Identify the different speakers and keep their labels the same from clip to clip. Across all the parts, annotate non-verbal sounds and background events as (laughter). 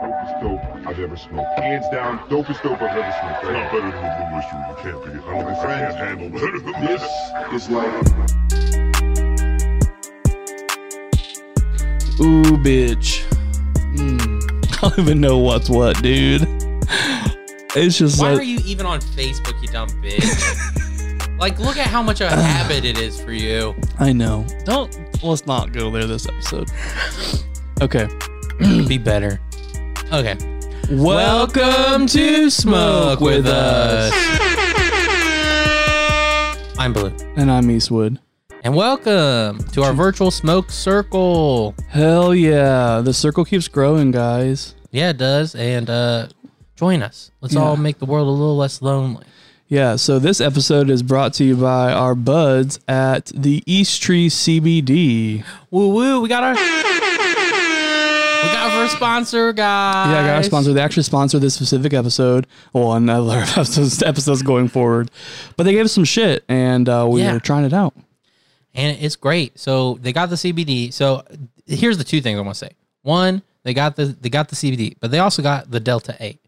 Speaker 1: Dopest dope I've ever smoked. Hands down, dopest dope I've ever smoked.
Speaker 2: It's not better than the blue oyster. You can't be. I, don't, I
Speaker 1: friend,
Speaker 2: can't handle better than
Speaker 1: This
Speaker 2: this.
Speaker 1: is like
Speaker 3: Ooh, bitch. Mm. (laughs) I don't even know what's what, dude. It's just
Speaker 4: Why
Speaker 3: like
Speaker 4: are you even on Facebook, you dumb bitch? (laughs) like, look at how much of a (sighs) habit it is for you.
Speaker 3: I know. Don't let's not go there this episode. Okay.
Speaker 4: Be better. Okay.
Speaker 3: Welcome to Smoke with Us.
Speaker 4: I'm Blue.
Speaker 3: And I'm Eastwood.
Speaker 4: And welcome to our virtual smoke circle.
Speaker 3: Hell yeah. The circle keeps growing, guys.
Speaker 4: Yeah, it does. And uh join us. Let's
Speaker 3: Yeah.
Speaker 4: all make the world a little less lonely.
Speaker 3: Yeah, so this episode is brought to you by our buds at the East Tree CBD.
Speaker 4: Woo woo, we got our We got our first sponsor, guys.
Speaker 3: Yeah, I got our sponsor. They actually sponsored this specific episode, well, and other (laughs) episodes, episodes going forward. But they gave us some shit, and uh, we
Speaker 4: Yeah.
Speaker 3: were trying it out.
Speaker 4: and it's great. So they got the CBD. So here's the two things I want to say. One, they got the they got the CBD, but they also got the Delta 8.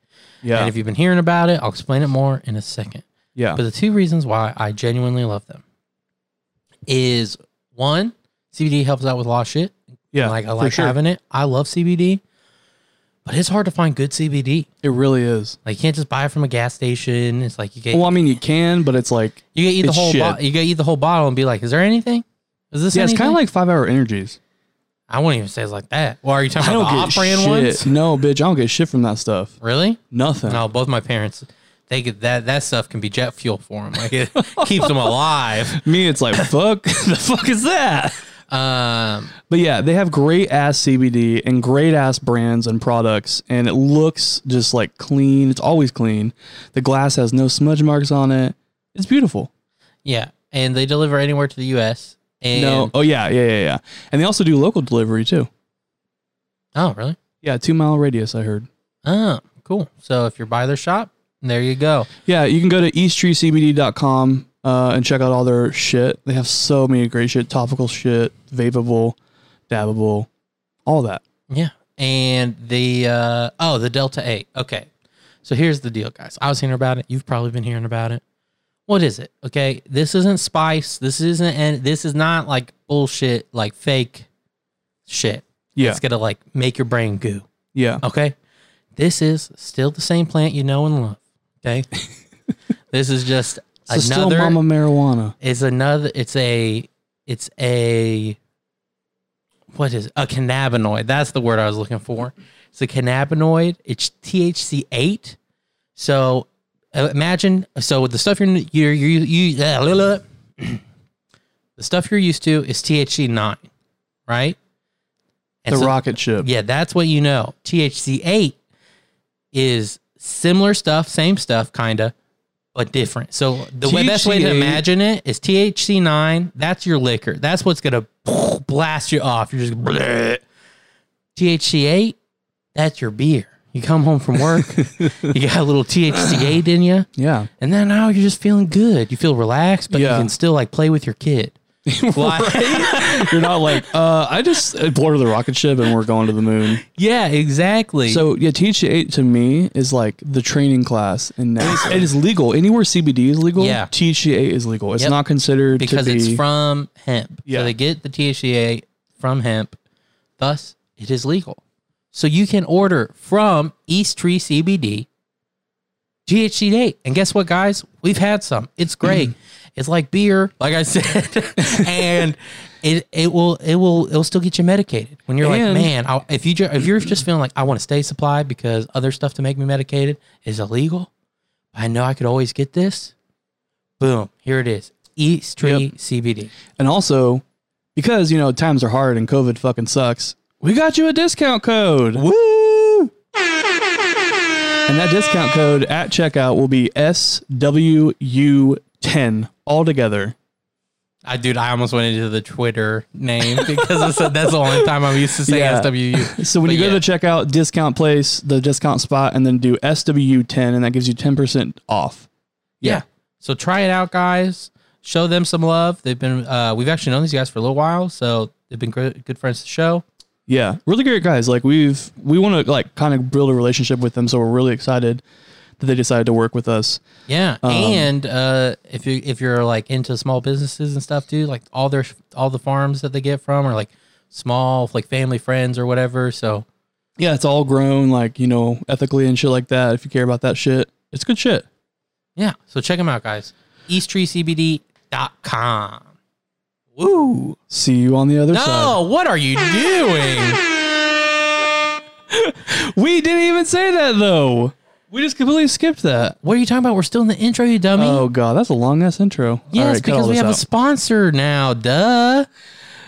Speaker 3: Yeah,
Speaker 4: And if you've been hearing about it, I'll explain it more in a second.
Speaker 3: yeah,
Speaker 4: But the two reasons why I genuinely love them is one, CBD helps out with a lot of shit.
Speaker 3: Yeah.
Speaker 4: like I like
Speaker 3: sure.
Speaker 4: having it. I love CBD, but it's hard to find good CBD.
Speaker 3: It really is.
Speaker 4: Like you can't just buy it from a gas station. It's like you get
Speaker 3: Well, I mean, you can, but it's like
Speaker 4: you get eat the whole bo- you get eat the whole bottle and be like, is there anything? Is this
Speaker 3: yeah, it's kind of like five hour energies.
Speaker 4: I wouldn't even say it's like that. Well, are you talking
Speaker 3: I
Speaker 4: about
Speaker 3: don't
Speaker 4: the off-brand
Speaker 3: shit.
Speaker 4: ones?
Speaker 3: No, bitch, I don't get shit from that stuff.
Speaker 4: Really?
Speaker 3: Nothing.
Speaker 4: No, both my parents. They get that that stuff can be jet fuel for them. Like it (laughs) keeps them alive. (laughs)
Speaker 3: Me, it's like fuck. (laughs) the fuck is that?
Speaker 4: Um,
Speaker 3: But yeah, they have great ass CBD and great ass brands and products, and it looks just like clean. It's always clean. The glass has no smudge marks on it. It's beautiful.
Speaker 4: yeah, and they deliver anywhere to the U.S. And
Speaker 3: no, oh yeah, yeah, yeah, yeah. And they also do local delivery too.
Speaker 4: oh, really?
Speaker 3: Yeah, two mile radius. I heard.
Speaker 4: Oh, cool. So if you're by their shop, there you go.
Speaker 3: Yeah, you can go to easttreecbd.com uh, and check out all their shit. They have so many great shit, topical shit, vapable, dabbable, all that.
Speaker 4: Yeah. And the uh oh, the Delta 8. Okay. So here's the deal, guys. I was hearing about it. You've probably been hearing about it. What is it? Okay. This isn't spice. This isn't and this is not like bullshit, like fake shit.
Speaker 3: Yeah,
Speaker 4: It's gonna like make your brain goo.
Speaker 3: yeah,
Speaker 4: Okay. This is still the same plant you know and love. Okay. (laughs) this is just
Speaker 3: so still mama marijuana.
Speaker 4: it's another it's a it's a what is it? a cannabinoid that's the word i was looking for it's a cannabinoid it's thc8 so uh, imagine so the stuff you're you're you you uh, the stuff you're used to is thc9 right And
Speaker 3: The
Speaker 4: so-
Speaker 3: rocket ship.
Speaker 4: yeah, that's what you know. THC8 is similar stuff, same stuff, kind of, but different. So the way, best way to imagine it is THC9. That's your liquor. That's what's gonna (laughs) blast you off. You're just bleh. (laughs) THC8. That's your beer. You come home from work, (laughs) you got a little THC8 in you,
Speaker 3: Yeah.
Speaker 4: and then now you're just feeling good. You feel relaxed, but
Speaker 3: Yeah.
Speaker 4: you can still like play with your kid. (laughs) (laughs)
Speaker 3: You're not like, uh, I just boarded the rocket ship and we're going to the moon.
Speaker 4: Yeah, exactly.
Speaker 3: So yeah, THC8 to me is like the training class and. It is legal anywhere CBD is legal.
Speaker 4: Yeah.
Speaker 3: THC8 is legal. It's
Speaker 4: Yep.
Speaker 3: not considered
Speaker 4: because
Speaker 3: to be,
Speaker 4: it's from hemp.
Speaker 3: Yeah.
Speaker 4: So they get the THCA from hemp. Thus, it is legal. So you can order from East Tree CBD THC8. And guess what, guys? We've had some. It's great. It's like beer, like I (laughs) said, and it it will it will it will still get you medicated when you're
Speaker 3: and, like,
Speaker 4: man, I, if you if you're just feeling like I want to stay supplied because other stuff to make me medicated is illegal, I know I could always get this. Boom, here it is, East Tree yep. CBD,
Speaker 3: and also because you know times are hard and COVID fucking sucks. We got you a discount code. Woo! And that discount code at checkout will be SWU 10 altogether.
Speaker 4: I dude, I almost went into the Twitter name (laughs) because said, that's the only time I'm used to say
Speaker 3: yeah.
Speaker 4: SWU.
Speaker 3: So when
Speaker 4: but
Speaker 3: you go to check out discount place, the discount spot, and then do SWU ten, and that gives you ten percent off.
Speaker 4: Yeah. yeah. So try it out, guys. Show them some love. They've been uh, we've actually known these guys for a little while, so they've been great, good friends to show.
Speaker 3: Yeah, really great guys. Like we've we want to like kind of build a relationship with them, so we're really excited that they decided to work with us.
Speaker 4: Yeah,
Speaker 3: Um,
Speaker 4: and uh, if you if you're like into small businesses and stuff too, like all their all the farms that they get from are like small, like family friends or whatever. So
Speaker 3: Yeah, it's all grown like you know ethically and shit like that. If you care about that shit, it's good shit.
Speaker 4: yeah, so check them out, guys. EasttreeCBD.com. Woo!
Speaker 3: See you on the other side.
Speaker 4: No, what are you doing? (laughs)
Speaker 3: We didn't even say that though. We just completely skipped that.
Speaker 4: what are you talking about? We're still in the intro, you dummy.
Speaker 3: Oh god, that's a long ass intro.
Speaker 4: yes,
Speaker 3: right,
Speaker 4: because we have a sponsor now. Duh.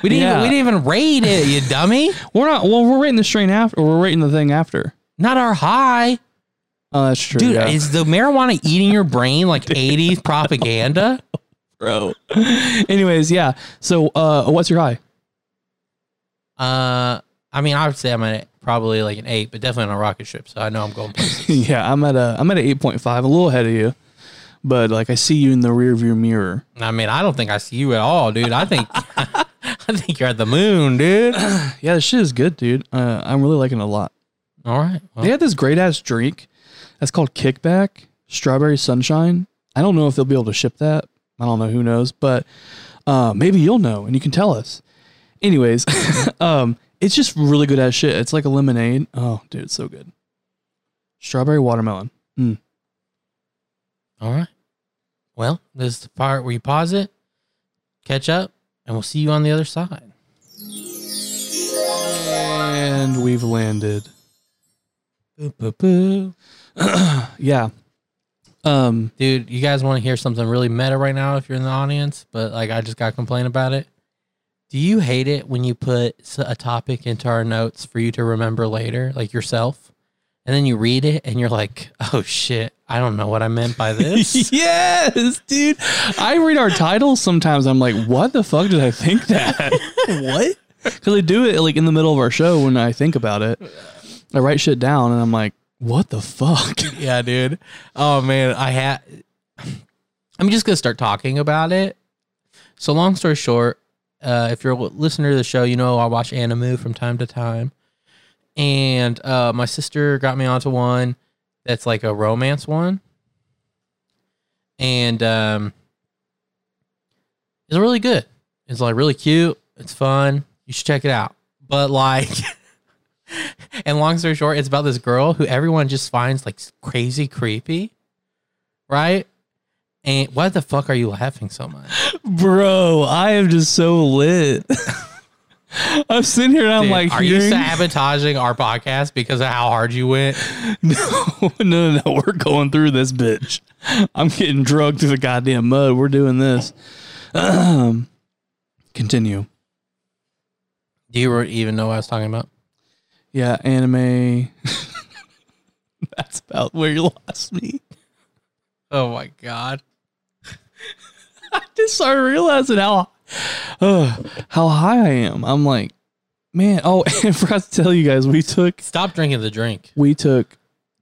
Speaker 4: We didn't.
Speaker 3: Yeah.
Speaker 4: Even, we didn't even rate it, you dummy. (laughs)
Speaker 3: We're not. Well, we're rating the strain after. Or we're rating the thing after.
Speaker 4: Not our high.
Speaker 3: Oh, that's true.
Speaker 4: Dude,
Speaker 3: yeah.
Speaker 4: is the marijuana eating your brain like (laughs) 80s propaganda? (laughs)
Speaker 3: bro. Anyways, yeah. So, uh, what's your high?
Speaker 4: Uh, I mean, I would say I'm at probably like an eight, but definitely on a rocket ship. So I know I'm going. places. (laughs)
Speaker 3: yeah, I'm at a. I'm at an eight point five, a little ahead of you, but like I see you in the rear view mirror.
Speaker 4: I mean, I don't think I see you at all, dude. I think, (laughs) I think you're at the moon, dude. (clears throat)
Speaker 3: Yeah, this shit is good, dude. Uh, I'm really liking it a lot.
Speaker 4: All right. Well,
Speaker 3: They had this great ass drink that's called Kickback Strawberry Sunshine. I don't know if they'll be able to ship that. I don't know. Who knows? But uh, maybe you'll know and you can tell us. Anyways, (laughs) um, it's just really good ass shit. It's like a lemonade. Oh, dude, it's so good. Strawberry watermelon. Mm.
Speaker 4: all right. Well, this is the part where you pause it, catch up, and we'll see you on the other side.
Speaker 3: And we've landed.
Speaker 4: Boo, boo, boo. (clears throat)
Speaker 3: Yeah. Um,
Speaker 4: Dude, you guys want to hear something really meta right now if you're in the audience, but like I just got to complain about it. Do you hate it when you put a topic into our notes for you to remember later, like yourself, and then you read it and you're like, oh shit, I don't know what I meant by (laughs) this?
Speaker 3: yes, dude. I read our titles sometimes. I'm like, what the fuck did I think that? (laughs) what? Because I do it like in the middle of our show when I think about it. I write shit down and I'm like, what the fuck? (laughs)
Speaker 4: yeah, dude. Oh man, I had. I'm just gonna start talking about it. So, long story short, uh, if you're a listener to the show, you know I watch anime from time to time, and uh, my sister got me onto one that's like a romance one, and um, it's really good. It's like really cute. It's fun. You should check it out. But like. (laughs) And long story short, it's about this girl who everyone just finds like crazy creepy, right? And why the fuck are you laughing so much?
Speaker 3: Bro, I am just so lit. (laughs) I'm sitting here and I'm
Speaker 4: Dude,
Speaker 3: like,
Speaker 4: are you
Speaker 3: hearing-
Speaker 4: sabotaging our podcast because of how hard you went? (laughs)
Speaker 3: no, no, no, we're going through this bitch. I'm getting drugged through the goddamn mud. We're doing this. Um, continue.
Speaker 4: Do you even know what I was talking about?
Speaker 3: Yeah, anime. (laughs) That's about where you lost me.
Speaker 4: Oh my god!
Speaker 3: I (laughs) just started realizing how, uh, how high I am. I'm like, man. Oh, (laughs) and forgot to tell you guys, we took
Speaker 4: Stop drinking the drink.
Speaker 3: we took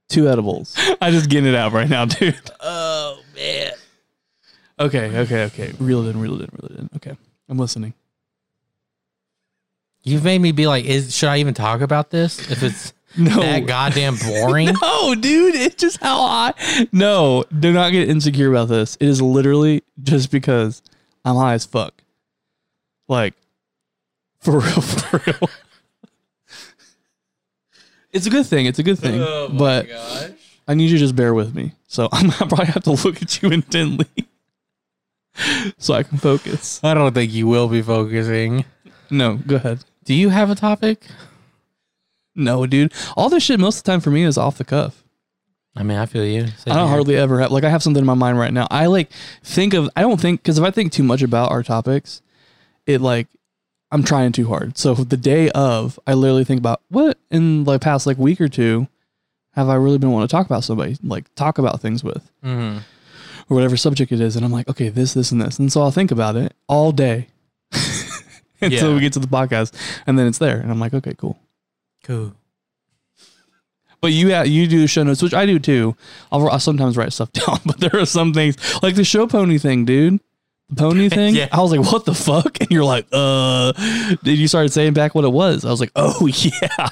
Speaker 3: two edibles. (laughs) I just getting it out right now, dude.
Speaker 4: Oh man!
Speaker 3: Okay, okay, okay. Reel it in, reel it in, reel it in. Okay, I'm listening.
Speaker 4: You've made me be like, is should I even talk about this if it's
Speaker 3: No,
Speaker 4: that goddamn boring? (laughs)
Speaker 3: no, dude. It's just how I. No, do not get insecure about this. It is literally just because I'm high as fuck. Like, for (laughs) real, for real. it's a good thing. It's a good thing.
Speaker 4: Oh
Speaker 3: but
Speaker 4: gosh!
Speaker 3: I need you to just bear with me. So (laughs) I'm probably have to look at you intently so I can focus.
Speaker 4: I don't think you will be focusing.
Speaker 3: No, go ahead.
Speaker 4: Do you have a topic?
Speaker 3: No, dude. All this shit most of the time for me is off the cuff.
Speaker 4: I mean, I feel you.
Speaker 3: I don't hardly ever have like I have something in my mind right now. I like think of I don't think because if I think too much about our topics, it like I'm trying too hard. So the day of, I literally think about what in the past like week or two have I really been wanting to talk about somebody, like talk about things with
Speaker 4: hmm
Speaker 3: or whatever subject it is, and I'm like, okay, this, this, and this, and so I'll think about it all day (laughs) until
Speaker 4: Yeah.
Speaker 3: we get to the podcast, and then it's there, and I'm like, okay, cool.
Speaker 4: Cool.
Speaker 3: But you uh, you do show notes, which I do too. I'll, I'll sometimes write stuff (laughs) down, but there are some things like the show pony thing, dude. the pony (laughs) thing.
Speaker 4: Yeah.
Speaker 3: I was like, what the fuck? And you're like, uh. Then you started saying back what it was. I was like, oh (laughs) yeah.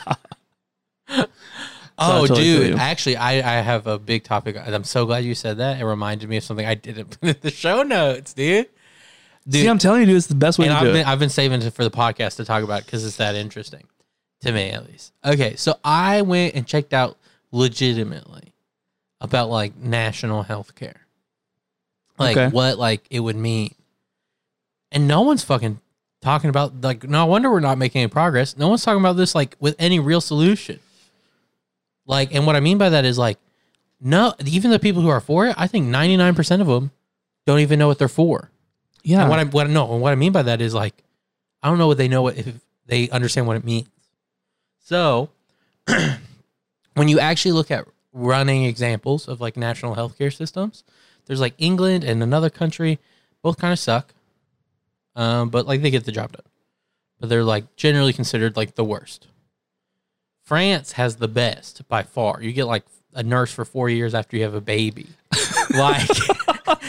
Speaker 4: Oh,
Speaker 3: totally
Speaker 4: dude. Actually, I, I have a big topic. I'm so glad you said that. It reminded me of something I didn't put in the show notes, dude. Dude,
Speaker 3: See, I'm telling you, dude, it's the best way
Speaker 4: and
Speaker 3: to
Speaker 4: I've
Speaker 3: do
Speaker 4: been,
Speaker 3: it.
Speaker 4: I've been saving it for the podcast to talk about because it's that interesting to me, at least. Okay, so I went and checked out legitimately about like national health care, like
Speaker 3: Okay.
Speaker 4: what like it would mean, and no one's fucking talking about like. No wonder we're not making any progress. No one's talking about this like with any real solution. Like, and what I mean by that is like, no, even the people who are for it, I think 99% of them don't even know what they're for.
Speaker 3: yeah.
Speaker 4: And what I what no, and what I mean by that is like, I don't know what they know what if they understand what it means. So, (clears throat) when you actually look at running examples of like national healthcare systems, there's like England and another country, both kind of suck, um, but like they get the job done. But they're like generally considered like the worst. France has the best by far. You get like a nurse for four years after you have a baby. (laughs) like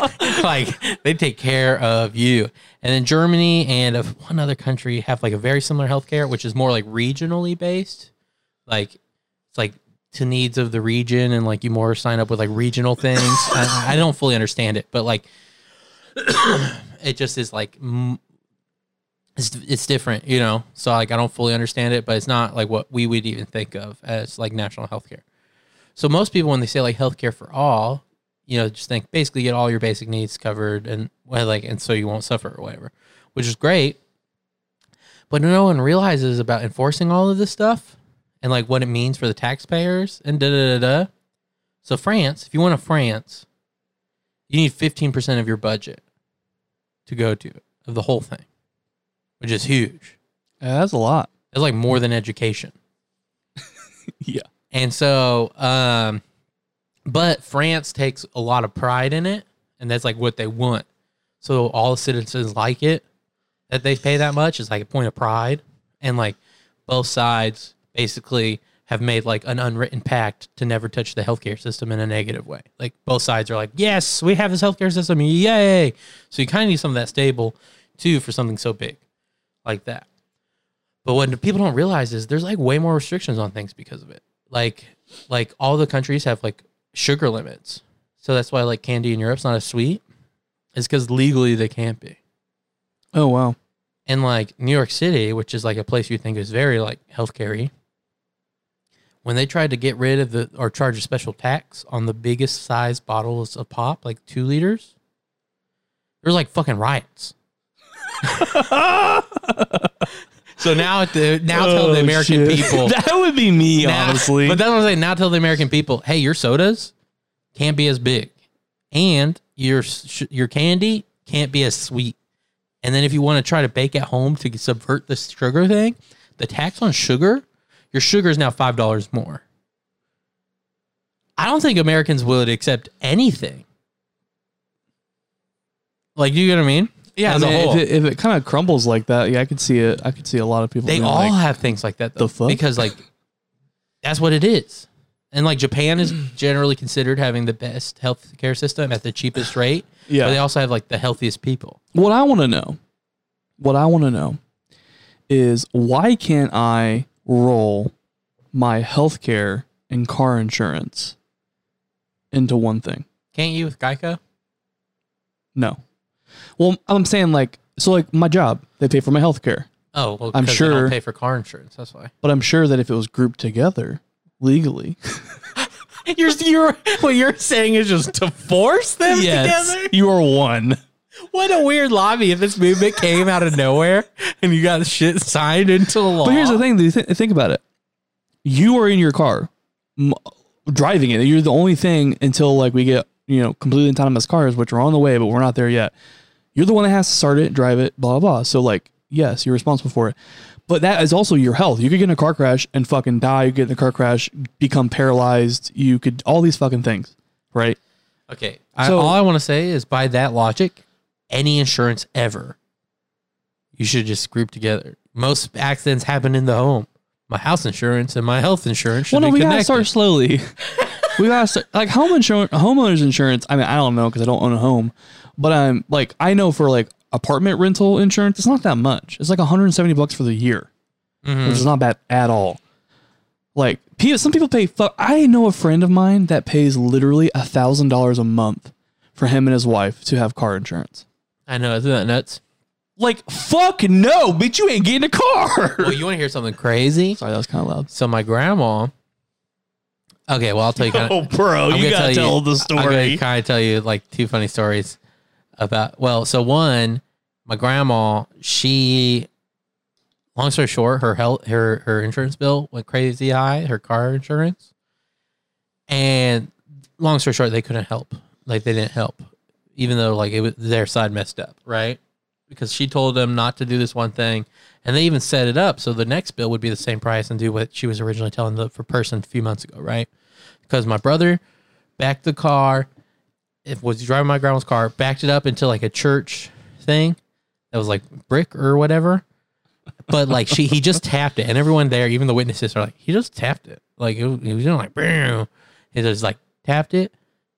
Speaker 4: (laughs) like they take care of you. And then Germany and of one other country have like a very similar healthcare, which is more like regionally based. Like it's like to needs of the region, and like you more sign up with like regional things. I, I don't fully understand it, but like (clears throat) it just is like it's it's different, you know. So like I don't fully understand it, but it's not like what we would even think of as like national healthcare. So most people, when they say like healthcare for all, you know, just think basically get all your basic needs covered and well, like, and so you won't suffer or whatever, which is great. But no one realizes about enforcing all of this stuff and like what it means for the taxpayers and da da da da. So France, if you want to France, you need fifteen percent of your budget to go to of the whole thing, which is huge.
Speaker 3: Yeah, that's a lot.
Speaker 4: It's like more than education. (laughs)
Speaker 3: Yeah.
Speaker 4: And so, um, but France takes a lot of pride in it, and that's like what they want. So all the citizens like it that they pay that much is like a point of pride, and like both sides basically have made like an unwritten pact to never touch the healthcare system in a negative way. Like both sides are like, yes, we have this healthcare system, yay! So you kind of need some of that stable too for something so big like that. But what people don't realize is there's like way more restrictions on things because of it. Like like all the countries have like sugar limits. So that's why like candy in Europe's not as sweet. It's because legally they can't be.
Speaker 3: Oh wow.
Speaker 4: And like New York City, which is like a place you think is very like health healthcare when they tried to get rid of the or charge a special tax on the biggest size bottles of pop, like two liters, there's like fucking riots. (laughs) (laughs) so now at the now tell the
Speaker 3: Oh,
Speaker 4: American
Speaker 3: shit.
Speaker 4: people (laughs)
Speaker 3: that would be me,
Speaker 4: now-
Speaker 3: honestly.
Speaker 4: But that's what I'm saying. Now tell the American people, hey, your sodas can't be as big, and your your candy can't be as sweet. And then if you want to try to bake at home to subvert the sugar thing, the tax on sugar, your sugar is now five dollars more. I don't think Americans would accept anything. Like, you get what I mean?
Speaker 3: Yeah,
Speaker 4: as
Speaker 3: I
Speaker 4: a
Speaker 3: mean,
Speaker 4: whole.
Speaker 3: if it, if it kind of crumbles like that, yeah, I could see it. I could see a lot of people.
Speaker 4: They
Speaker 3: being
Speaker 4: all
Speaker 3: like,
Speaker 4: have things like that though,
Speaker 3: The fuck?
Speaker 4: because like that's what it is. And like Japan is (clears throat) generally considered having the best health care system at the cheapest rate.
Speaker 3: Yeah.
Speaker 4: But they also have like the healthiest people.
Speaker 3: What I want to know, what I want to know, is why can't I roll my health care and car insurance into one thing?
Speaker 4: Can't you with Geico?
Speaker 3: No. Well, I'm saying like so like my job, they pay for my health care.
Speaker 4: Oh, well,
Speaker 3: I'm
Speaker 4: 'cause they
Speaker 3: sure-
Speaker 4: don't pay for car insurance. That's why.
Speaker 3: but I'm sure that if it was grouped together legally, (laughs)
Speaker 4: You're you're what you're saying is just to force them together.
Speaker 3: you are one.
Speaker 4: What a weird lobby if this movement came out of nowhere and you got shit signed into law.
Speaker 3: But here's the thing: th- think about it. You are in your car, m- driving it. You're the only thing until like we get you know completely autonomous cars, which are on the way, but we're not there yet. You're the one that has to start it, drive it, blah blah. blah. So like, yes, you're responsible for it. But that is also your health. You could get in a car crash and fucking die. You get in a car crash, become paralyzed. You could all these fucking things, right?
Speaker 4: Okay. I,
Speaker 3: So-
Speaker 4: all I want to say is by that logic, any insurance ever, you should just group together. Most accidents happen in the home. My house insurance and my health insurance should
Speaker 3: Well, no,
Speaker 4: be
Speaker 3: we
Speaker 4: connected.
Speaker 3: gotta start slowly. (laughs) we gotta start, like home insurance, homeowners insurance. I mean, I don't know because I don't own a home, but I'm like I know for like apartment rental insurance, it's not that much. It's like 170 bucks for the year, mm-hmm. which is not bad at all. Like some people pay. Fuck, I know a friend of mine that pays literally a thousand dollars a month for him and his wife to have car insurance.
Speaker 4: I know, isn't that nuts?
Speaker 3: Like fuck no, bitch, you ain't getting a car.
Speaker 4: Well, you want to hear something crazy?
Speaker 3: Sorry, that was kind of loud.
Speaker 4: So my grandma. Okay, well I'll tell you. Kind (laughs) of, oh,
Speaker 3: bro,
Speaker 4: I'm gonna tell, you, the story. I'm gonna kind of tell you like two funny stories about. Well, so one, my grandma, she, long story short, her health, her her insurance bill went crazy high, her car insurance, and long story short, they couldn't help. Like they didn't help, even though like it was their side messed up, right? Because she told them not to do this one thing, and they even set it up so the next bill would be the same price and do what she was originally telling the for person a few months ago, right? Because my brother backed the car, it was driving my grandma's car, backed it up into like a church thing that was like brick or whatever. But like she, he just tapped it, and everyone there, even the witnesses, are like, he just tapped it. Like he was doing like, bam. He just like tapped it,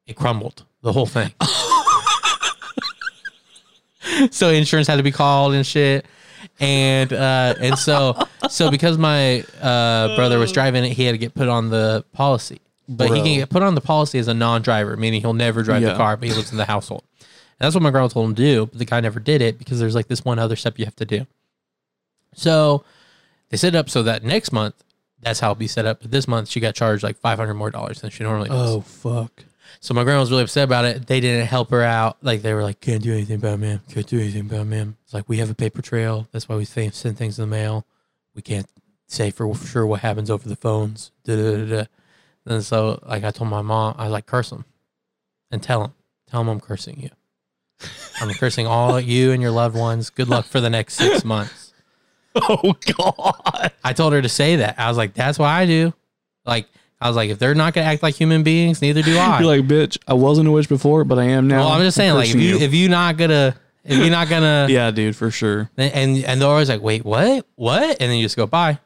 Speaker 4: it crumbled the whole thing. (laughs) so insurance had to be called and shit. And uh and so so because my uh brother was driving it, he had to get put on the policy. But he can get put on the policy as a non-driver, meaning he'll never drive the
Speaker 3: Yeah.
Speaker 4: car, but he lives in the household. And that's what my grandma told him to do, but the guy never did it because there's like this one other step you have to do. So they set it up so that next month, that's how it'll be set up. But this month she got charged like five hundred more dollars than she normally does.
Speaker 3: Oh fuck.
Speaker 4: So my grandma was really upset about it. They didn't help her out. Like they were like, "Can't do anything about it, ma'am. Can't do anything about it, ma'am." It's like we have a paper trail. That's why we send things in the mail. We can't say for sure what happens over the phones. Da, da, da, da. And so, like I told my mom, I was like curse them and tell them, tell them I'm cursing you. I'm cursing all you and your loved ones. Good luck for the next six (laughs) months.
Speaker 3: Oh god.
Speaker 4: I told her to say that. I was like, that's what I do. Like, I was like, if they're not gonna act like human beings, neither do (laughs) I.
Speaker 3: You're like, bitch. I wasn't a witch before, but I am now.
Speaker 4: well, I'm just saying, like, if
Speaker 3: cursing
Speaker 4: you if you not gonna if you're not gonna (laughs)
Speaker 3: yeah, dude, for sure.
Speaker 4: and and they're always like, wait, what, what, and then you just go bye.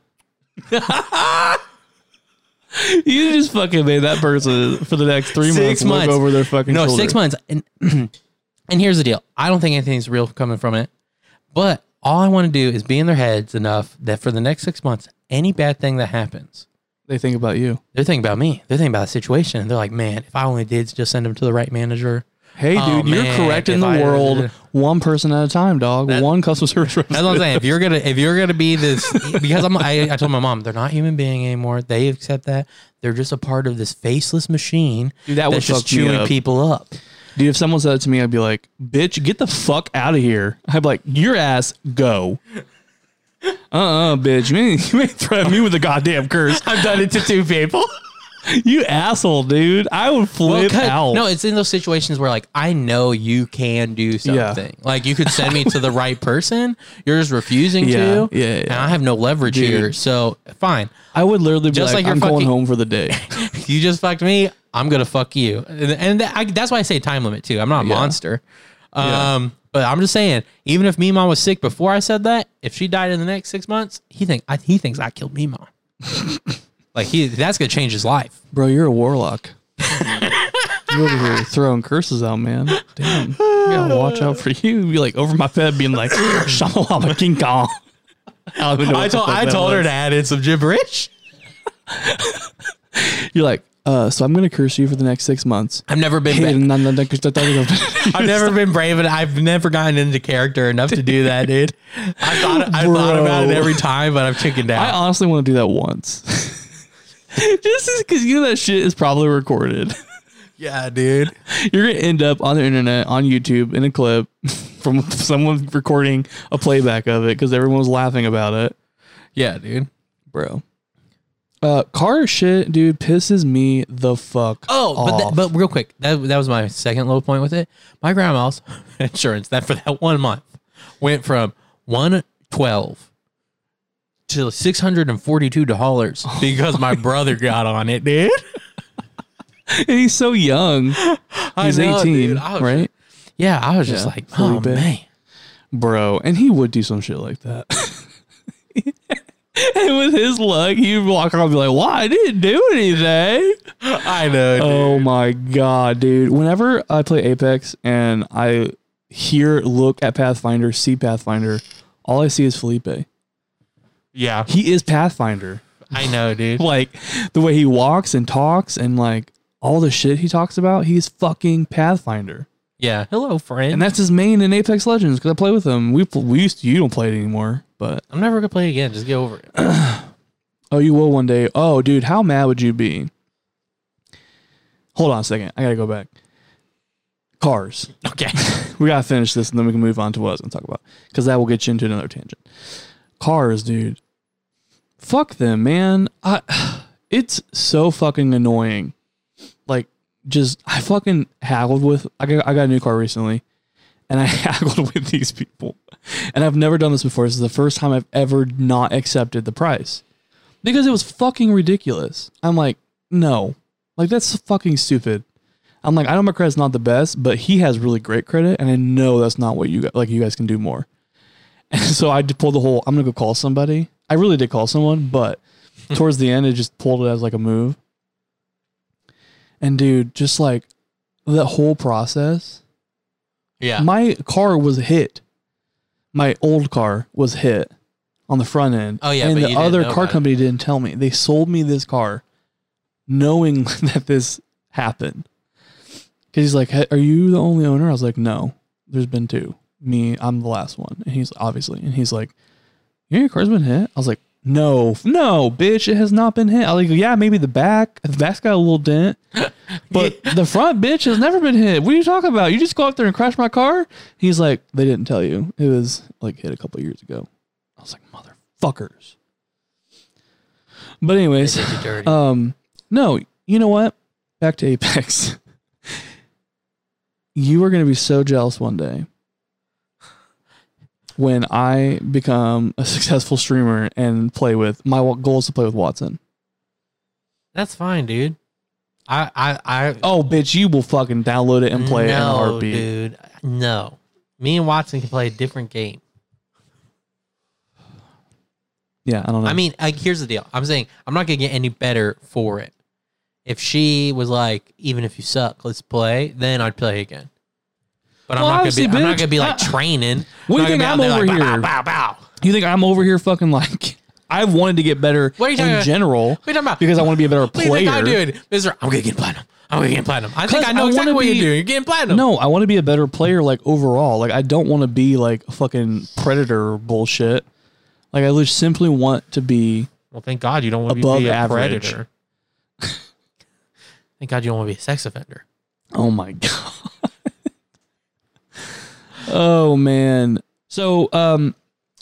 Speaker 4: (laughs)
Speaker 3: You just fucking made that person for the next three
Speaker 4: Six
Speaker 3: months,
Speaker 4: months.
Speaker 3: over their fucking
Speaker 4: No,
Speaker 3: shoulder.
Speaker 4: six months. And (clears throat) and here's the deal. I don't think anything's real coming from it, but all I want to do is be in their heads enough that for the next six months, any bad thing that happens,
Speaker 3: They think about you.
Speaker 4: they're thinking about me. They're thinking about the situation. And they're like, man, if I only did just send them to the right manager.
Speaker 3: Hey, dude,
Speaker 4: Oh,
Speaker 3: you're
Speaker 4: man,
Speaker 3: correcting the
Speaker 4: I-
Speaker 3: world one person at a time, dog.
Speaker 4: That-
Speaker 3: one customer service
Speaker 4: That's what I'm saying. If you're gonna, if you're gonna be this, (laughs) because I'm, I, I told my mom they're not human being anymore. They accept that they're just a part of this faceless machine
Speaker 3: Dude, that
Speaker 4: that's just chewing
Speaker 3: up.
Speaker 4: people up.
Speaker 3: Dude, if someone said that to me, I'd be like, bitch, get the fuck out of here. I'd be like, your ass, go. (laughs) Uh-uh, bitch. You ain't, you ain't threaten me with a goddamn curse.
Speaker 4: I've done it to two people. (laughs) (laughs)
Speaker 3: you asshole, dude. I would flip out.
Speaker 4: no, it's in those situations where like I know you can do
Speaker 3: Yeah.
Speaker 4: something. Like you could send me to the right person. You're just refusing
Speaker 3: Yeah,
Speaker 4: to.
Speaker 3: yeah, yeah. And.
Speaker 4: I have no leverage
Speaker 3: Dude.
Speaker 4: here. So fine.
Speaker 3: I would literally be
Speaker 4: Just
Speaker 3: like,
Speaker 4: like
Speaker 3: I'm going home for the day. (laughs)
Speaker 4: You just fucked me. I'm gonna fuck you. And, and that- I, that's why I say time limit too. I'm not a
Speaker 3: Yeah.
Speaker 4: monster.
Speaker 3: Yeah.
Speaker 4: Um, but I'm just saying, even if Mima was sick before I said that, if she died in the next six months, he think I, he thinks I killed Mima. (laughs) like he, that's gonna change his life.
Speaker 3: Bro, you're a warlock. you over here throwing curses out, man. Damn. You gotta watch out for you. Be like over my bed being like, Shamalama King Kong. I, don't even know
Speaker 4: I
Speaker 3: what the
Speaker 4: told
Speaker 3: fuck
Speaker 4: I
Speaker 3: that
Speaker 4: told her
Speaker 3: was.
Speaker 4: to add in some gibberish.
Speaker 3: You're like, uh, so I'm gonna curse you for the next six months.
Speaker 4: I've never been.
Speaker 3: Hey,
Speaker 4: I've
Speaker 3: na- na- na- na-
Speaker 4: never been brave, and I've never gotten into character enough to do that, dude. I thought I thought about it every time, but I've chickened
Speaker 3: I
Speaker 4: out.
Speaker 3: honestly want to do that once. (laughs) Just because you know that shit is probably recorded. (laughs)
Speaker 4: yeah, dude.
Speaker 3: You're gonna end up on the internet on YouTube in a clip (laughs) from someone recording a playback of it because everyone was laughing about it.
Speaker 4: Yeah, dude.
Speaker 3: bro. Uh, car shit, dude, pisses me the fuck.
Speaker 4: Oh, but
Speaker 3: off.
Speaker 4: that, but real quick, that that was my second low point with it. My grandma's insurance that for that one month went from one twelve to six hundred and forty two dollars (laughs) because my brother got on it, dude.
Speaker 3: And (laughs) he's so young. He's
Speaker 4: know,
Speaker 3: 18,
Speaker 4: dude. I was-
Speaker 3: right,
Speaker 4: Yeah, I was just
Speaker 3: Yeah,
Speaker 4: like, oh
Speaker 3: Felipe.
Speaker 4: man.
Speaker 3: bro? And he would do some shit like that. (laughs) and with his luck, he'd walk around and be like, "Why I didn't do anything."
Speaker 4: I know.
Speaker 3: Oh my god, dude! Whenever I play Apex and I hear, look at Pathfinder, see Pathfinder, all I see is Felipe.
Speaker 4: Yeah,
Speaker 3: He is Pathfinder.
Speaker 4: I know, dude. (laughs)
Speaker 3: Like the way he walks and talks and like all the shit he talks about, he's fucking Pathfinder.
Speaker 4: Yeah. Hello, friend.
Speaker 3: And that's his main in Apex Legends because I play with him. We we used to, you don't play it anymore, but
Speaker 4: I'm never gonna play again. Just get over it. (clears throat)
Speaker 3: oh, you will one day. Oh, dude, how mad would you be? Hold on a second. I gotta go back. Cars.
Speaker 4: Okay. (laughs)
Speaker 3: We gotta finish this and then we can move on to what I was gonna talk about because that will get you into another tangent. Cars, dude. Fuck them, man. I, (sighs) it's so fucking annoying. Like, just I fucking haggled with. I got I got a new car recently, and I (laughs) haggled with these people, and I've never done this before. This is the first time I've ever not accepted the price because it was fucking ridiculous. I'm like, no, like that's fucking stupid. I'm like, I know my credit's not the best, but he has really great credit, and I know that's not what you. Like, you guys can do more. And (laughs) so I pulled the whole. I'm gonna go call somebody. I really did call someone, but (laughs) towards the end, it just pulled it as like a move. And dude, just like the whole process,
Speaker 4: Yeah.
Speaker 3: my car was hit. My old car was hit on the front end.
Speaker 4: Oh, yeah,
Speaker 3: and the other car
Speaker 4: about it.
Speaker 3: company didn't tell me. They sold me this car, knowing (laughs) that this happened. Because he's like, "Hey, "Are you the only owner?" I was like, "No, there's been two. Me, I'm the last one." And he's obviously, and he's like, "Yeah, your car's been hit." I was like, "No, no, bitch, it has not been hit." I was like, "Yeah, maybe the back. The back's got a little dent, (laughs) but the front, bitch, has never been hit. What are you talking about? You just go out there and crash my car?" He's like, "They didn't tell you. It was like hit a couple years ago." I was like, "Motherfuckers." But anyways,
Speaker 4: did you dirty.
Speaker 3: um, no, you know what? Back to Apex. (laughs) you are going to be so jealous one day when I become a (laughs) successful streamer and play with my goal is to play with Watson.
Speaker 4: That's fine, dude. I I I
Speaker 3: Oh, bitch, you will fucking download it and play it in a
Speaker 4: no,
Speaker 3: heartbeat.
Speaker 4: dude. No. Me and Watson can play a different game.
Speaker 3: Yeah, I don't know.
Speaker 4: I mean, like, here's the deal. I'm saying I'm not gonna get any better for it. If she was like, even if you suck, let's play, then I'd play again. But
Speaker 3: Well,
Speaker 4: I'm not gonna be.
Speaker 3: obviously,
Speaker 4: I'm not gonna be like
Speaker 3: I-
Speaker 4: training.
Speaker 3: What do you think I'm
Speaker 4: be
Speaker 3: over
Speaker 4: there
Speaker 3: here?
Speaker 4: Bow, bow, bow.
Speaker 3: you think I'm over here fucking like (laughs) I've wanted to get better
Speaker 4: What are you
Speaker 3: in
Speaker 4: talking-
Speaker 3: general
Speaker 4: What are you talking about?
Speaker 3: because I want to be a better player.
Speaker 4: What do you think I'm doing, Mister? I'm gonna get platinum. I'm gonna get platinum. I think I know
Speaker 3: I
Speaker 4: exactly
Speaker 3: wanna
Speaker 4: what you're doing. You're getting platinum.
Speaker 3: No, I want to be a better player, like overall. Like I don't want to be like a fucking predator bullshit. Like I just simply want to be.
Speaker 4: Well, thank God you don't want to be a
Speaker 3: average.
Speaker 4: predator. (laughs) thank God you don't want to be a sex offender.
Speaker 3: Oh my (laughs) god. Oh man. So um,